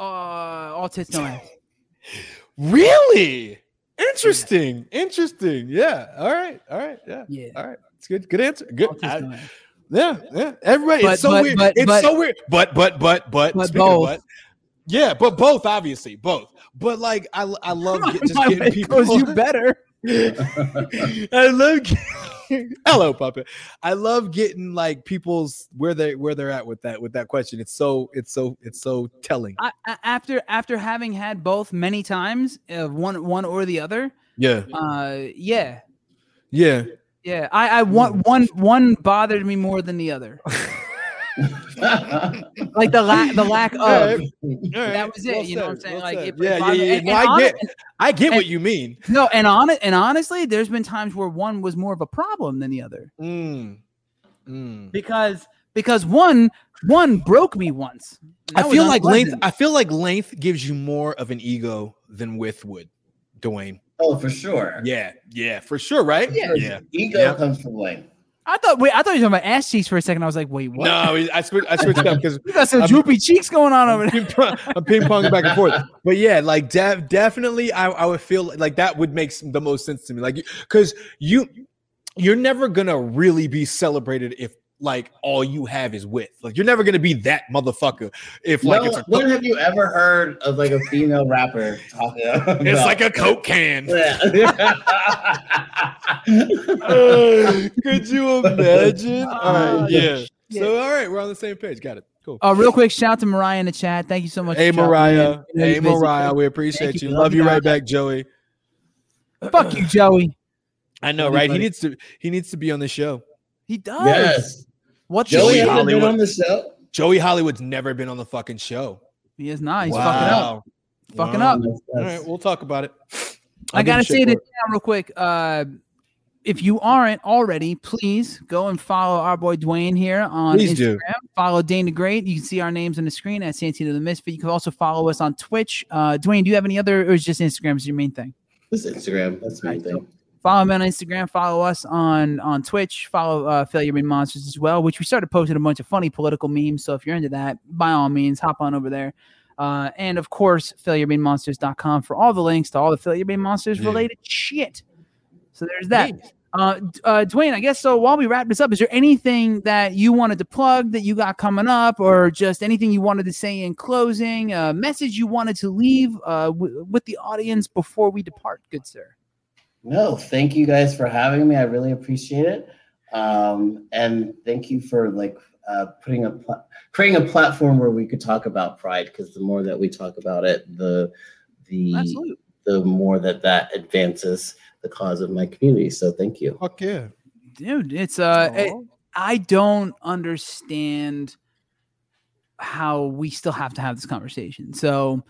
Uh, all tits, no ass. Really? Interesting. Interesting. Yeah. All right. All right. Yeah. Yeah. All right. It's good. Good answer. Good. I- no yeah. Yeah. Everybody. But- it's so but- weird. but- it's but- so weird. But but but but, But both. what, yeah. But both, obviously, both. But like, I I love get, just getting people. you better. I love. Hello, puppet. I love getting like people's where they where they're at with that with that question. It's so it's so it's so telling. I, after after having had both many times, uh, one one or the other. Yeah. Uh, yeah, Yeah. yeah. I I want one one bothered me more than the other. Like the lack the lack of. All right. That was it, you know what I'm saying? Like, it- yeah, yeah, yeah. and- No, and I hon- get, I get what you mean. No, and on it, and honestly, there's been times where one was more of a problem than the other Mm. Mm. because because one one broke me once. I feel like length. I feel like length gives you more of an ego than width would, Dwayne. oh, for sure. Yeah, yeah, for sure, right? Yeah. yeah. Ego Yeah. comes from length. I thought wait, I thought you were talking about ass cheeks for a second. I was like, wait, what? No, I switched. I switched up because You got some droopy cheeks going on over there. I'm ping ponging back and forth. But yeah, like de- definitely, I, I would feel like that would make the most sense to me. Like, because you you're never gonna really be celebrated if like all you have is width. Like, you're never gonna be that motherfucker if like no, it's a when have you ever heard of like a female rapper talking about it's like a coke can. Yeah. Could you imagine? All Oh, yeah. yeah. So all right, we're on the same page. Got it. Cool. Uh, real quick, shout out to Mariah in the chat. Thank you so much. Hey Mariah. in. Hey you're. Mariah. We appreciate you. you. Love you Love you right back, Joey. Fuck you, Joey. I know, Love right? He needs to he needs to be on the show. He does. yes. What Joey Joey hasn't been Hollywood. on the show. Joey Hollywood's never been on the fucking show. He is not. He's fucking up. Fucking Wow. up. All right, we'll talk about it. I I'll give gotta say this down real quick. Uh, if you aren't already, please go and follow our boy Dwayne here on Please Instagram. do. Follow Dane the Great. You can see our names on the screen at Santino the Misfit. You can also follow us on Twitch. Uh, Dwayne, do you have any other, or is just Instagram is your main thing? This Instagram. That's my thing. Follow me on Instagram. Follow us on on Twitch. Follow uh, Failure Made Monsters as well, which we started posting a bunch of funny political memes. So if you're into that, by all means, hop on over there. Uh, and of course, FailureMadeMonsters.com for all the links to all the Failure Made Monsters Yeah. related shit. So there's that. Uh, uh, Dwayne, I guess so. While we wrap this up, is there anything that you wanted to plug that you got coming up, or just anything you wanted to say in closing? A message you wanted to leave uh, w- with the audience before we depart, good sir? No, thank you guys for having me. I really appreciate it. Um, and thank you for like uh, putting a pla- creating a platform where we could talk about pride because the more that we talk about it, the the Absolutely. the more that that advances the cause of my community. So thank you. Fuck yeah. dude it's uh it- i don't understand how we still have to have this conversation so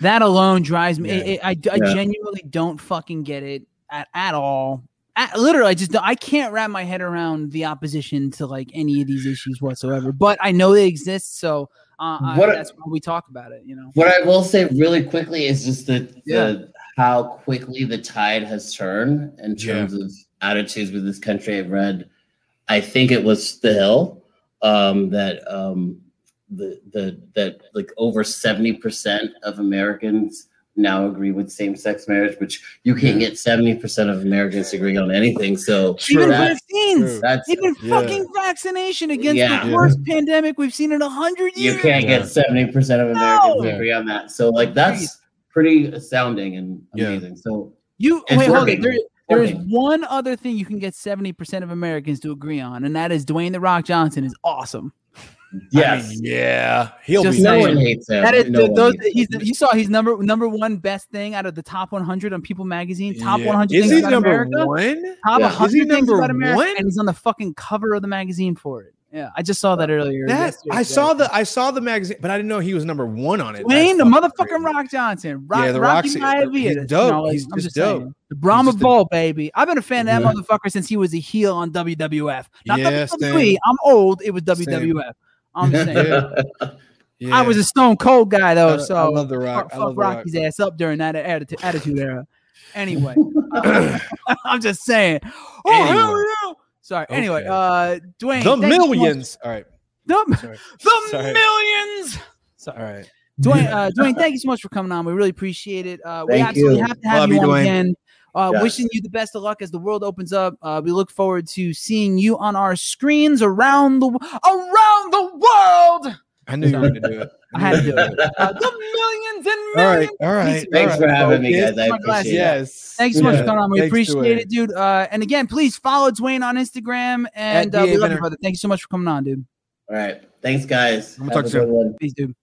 that alone drives me it- Yeah. it- I, I Yeah. genuinely don't fucking get it at, at all At- literally i just don't- i can't wrap my head around the opposition to like any of these issues whatsoever but i know they exist so uh, I- that's why we talk about it you know What I will say really quickly is just the, Yeah. the how quickly the tide has turned in Yeah. terms of attitudes with this country. I've read, I think it was The Hill, um, that um, the the that like over seventy percent of Americans now agree with same sex marriage, which you can't get seventy percent of Americans to agree on anything. So even that's, vaccines that's even Yeah. fucking vaccination against Yeah. the Yeah. worst pandemic we've seen in a hundred years. you can't Yeah. get seventy percent of Americans No. to agree on that. So like that's pretty astounding and Yeah. amazing. So You It's wait, hold on. There, there is one other thing you can get seventy percent of Americans to agree on, and that is Dwayne the Rock Johnson is awesome. Yes. I mean, yeah. He'll Just be no one hates him. That is no th- those. hates him. He's the, you saw he's number number one best thing out of the top one hundred on People Magazine. Top Yeah. one hundred Is things he about number America. one? Top Yeah. one Is he hundred things about America, one? and he's on the fucking cover of the magazine for it. Yeah, I just saw that earlier. That yesterday. I saw the I saw the magazine, but I didn't know he was number one on it. Wayne, the motherfucking crazy. Rock Johnson. Rock, Yeah, the Rocky Rock's- Maivia. he's You dope. know, like, He's I'm just just saying. dope. The Brahma Bull, baby. I've been a fan of that motherfucker since he was a heel on WWF. Not Yeah, WWE. same. I'm old. It was WWF. I'm just saying. Yeah. Yeah. I was a stone cold guy though, I- so I love The fuck, Rock. I fuck love The Rock. Rocky's ass up during that attitude, attitude era. Anyway, I'm just saying. Oh Anyway. hell yeah! Sorry. Anyway, uh, Dwayne, the thank you so millions. All right. the, Sorry. the Sorry. millions. All right. Dwayne, uh, Dwayne, thank you so much for coming on. We really appreciate it. Uh, we Thank absolutely you. have to have Love you, you, on Dwayne. again. Uh, Yes. Wishing you the best of luck as the world opens up. Uh, we look forward to seeing you on our screens around the around the world. I knew you were going to do it. I had to do it. Uh, the millions and All right. millions. All right. All right. Thanks all for right. having me, guys. I My glasses. appreciate it. Yes. Thanks so much Yeah. for coming on. We Thanks, appreciate it, dude. Uh, and again, please follow Dwayne on Instagram. And At uh, we DA love you, brother. Thank you so much for coming on, dude. All right. Thanks, guys. I'm gonna Have talk a good soon. one. Please do.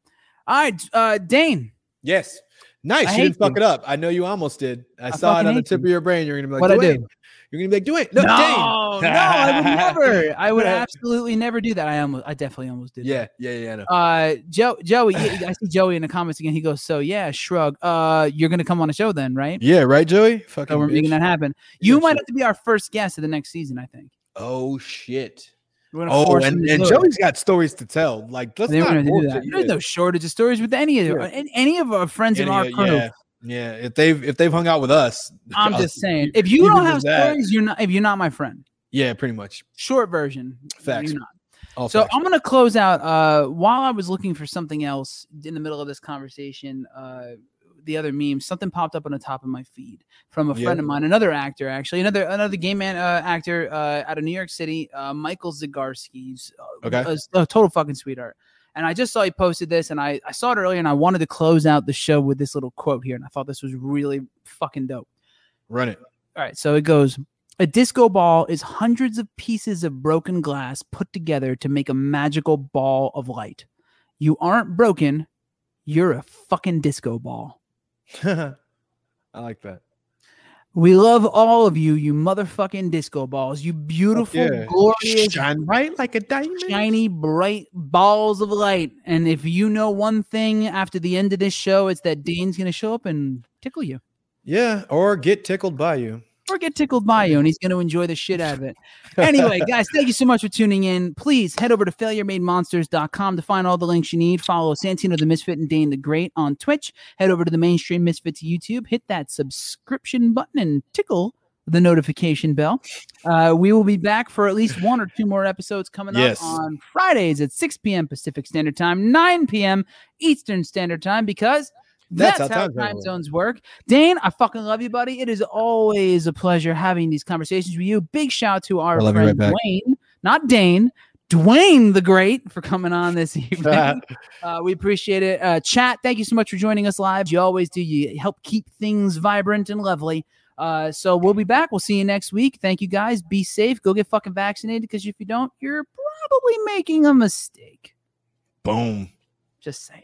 All right, uh, Dane. Yes. Nice. I you didn't fuck you. it up. I know you almost did. I, I saw it on the tip you. of your brain. You're gonna be like, What I do? You're gonna be like, do it. No, no, Dane. no, I would never. I would absolutely never do that. I almost, I definitely almost did. Yeah, yeah, yeah. I know. That. Uh, Joe, Joey, yeah, I see Joey in the comments again. He goes, "So yeah, shrug. Uh, you're gonna come on a show then, right? Yeah, right, Joey. Fucking. So we're bitch. making that happen. You Yeah, might shit. have to be our first guest of the next season. I think. Oh shit. We're gonna Oh, and, and. Joey's got stories to tell. Like, let's They were not do bullshit. that. Yeah. There's no shortage of stories with any of Yeah. any, any of our friends in Any- our crew. Yeah, yeah. If they've if they've hung out with us, I'm I'll- just saying. If you don't have just that. stories, you're not. If you're not my friend, yeah, pretty much. short version. Facts. You're not. All So facts. I'm gonna close out. Uh, while I was looking for something else in the middle of this conversation, uh, the other meme, something popped up on the top of my feed from a Yeah. friend of mine, another actor, actually, another another gay man uh, actor uh, out of New York City, uh, Michael Zagarsky's uh, Okay. a, a total fucking sweetheart. And I just saw he posted this, and I I saw it earlier, and I wanted to close out the show with this little quote here, and I thought this was really fucking dope. Run it. All right, so it goes. A disco ball is hundreds of pieces of broken glass put together to make a magical ball of light. You aren't broken, you're a fucking disco ball. I like that. We love all of you, you motherfucking disco balls. You beautiful, yeah. glorious, Shine bright like a diamond. shiny, bright balls of light. And if you know one thing after the end of this show, it's that Dane's going to show up and tickle you. Yeah, or get tickled by you. Or get tickled by you and he's going to enjoy the shit out of it. Anyway, guys, thank you so much for tuning in. Please head over to failuremademonsters.com to find all the links you need. Follow Santino the Misfit and Dane the Great on Twitch. Head over to the Mainstream Misfits YouTube. Hit that subscription button and tickle the notification bell. Uh, we will be back for at least one or two more episodes coming Yes. up on Fridays at 6 p.m. Pacific Standard Time, 9 p.m. Eastern Standard Time because that's, That's how how time time zones zones work. Dane, I fucking love you, buddy. It is always a pleasure having these conversations with you. Big shout out to our I love you friend right. Dwayne, not Dane, Dwayne the Great for coming on this evening. uh, we appreciate it. Uh, chat, thank you so much for joining us live. You always do. You help keep things vibrant and lovely. Uh, so we'll be back. We'll see you next week. Thank you guys. Be safe. Go get fucking vaccinated because if you don't, you're probably making a mistake. Boom. Just saying.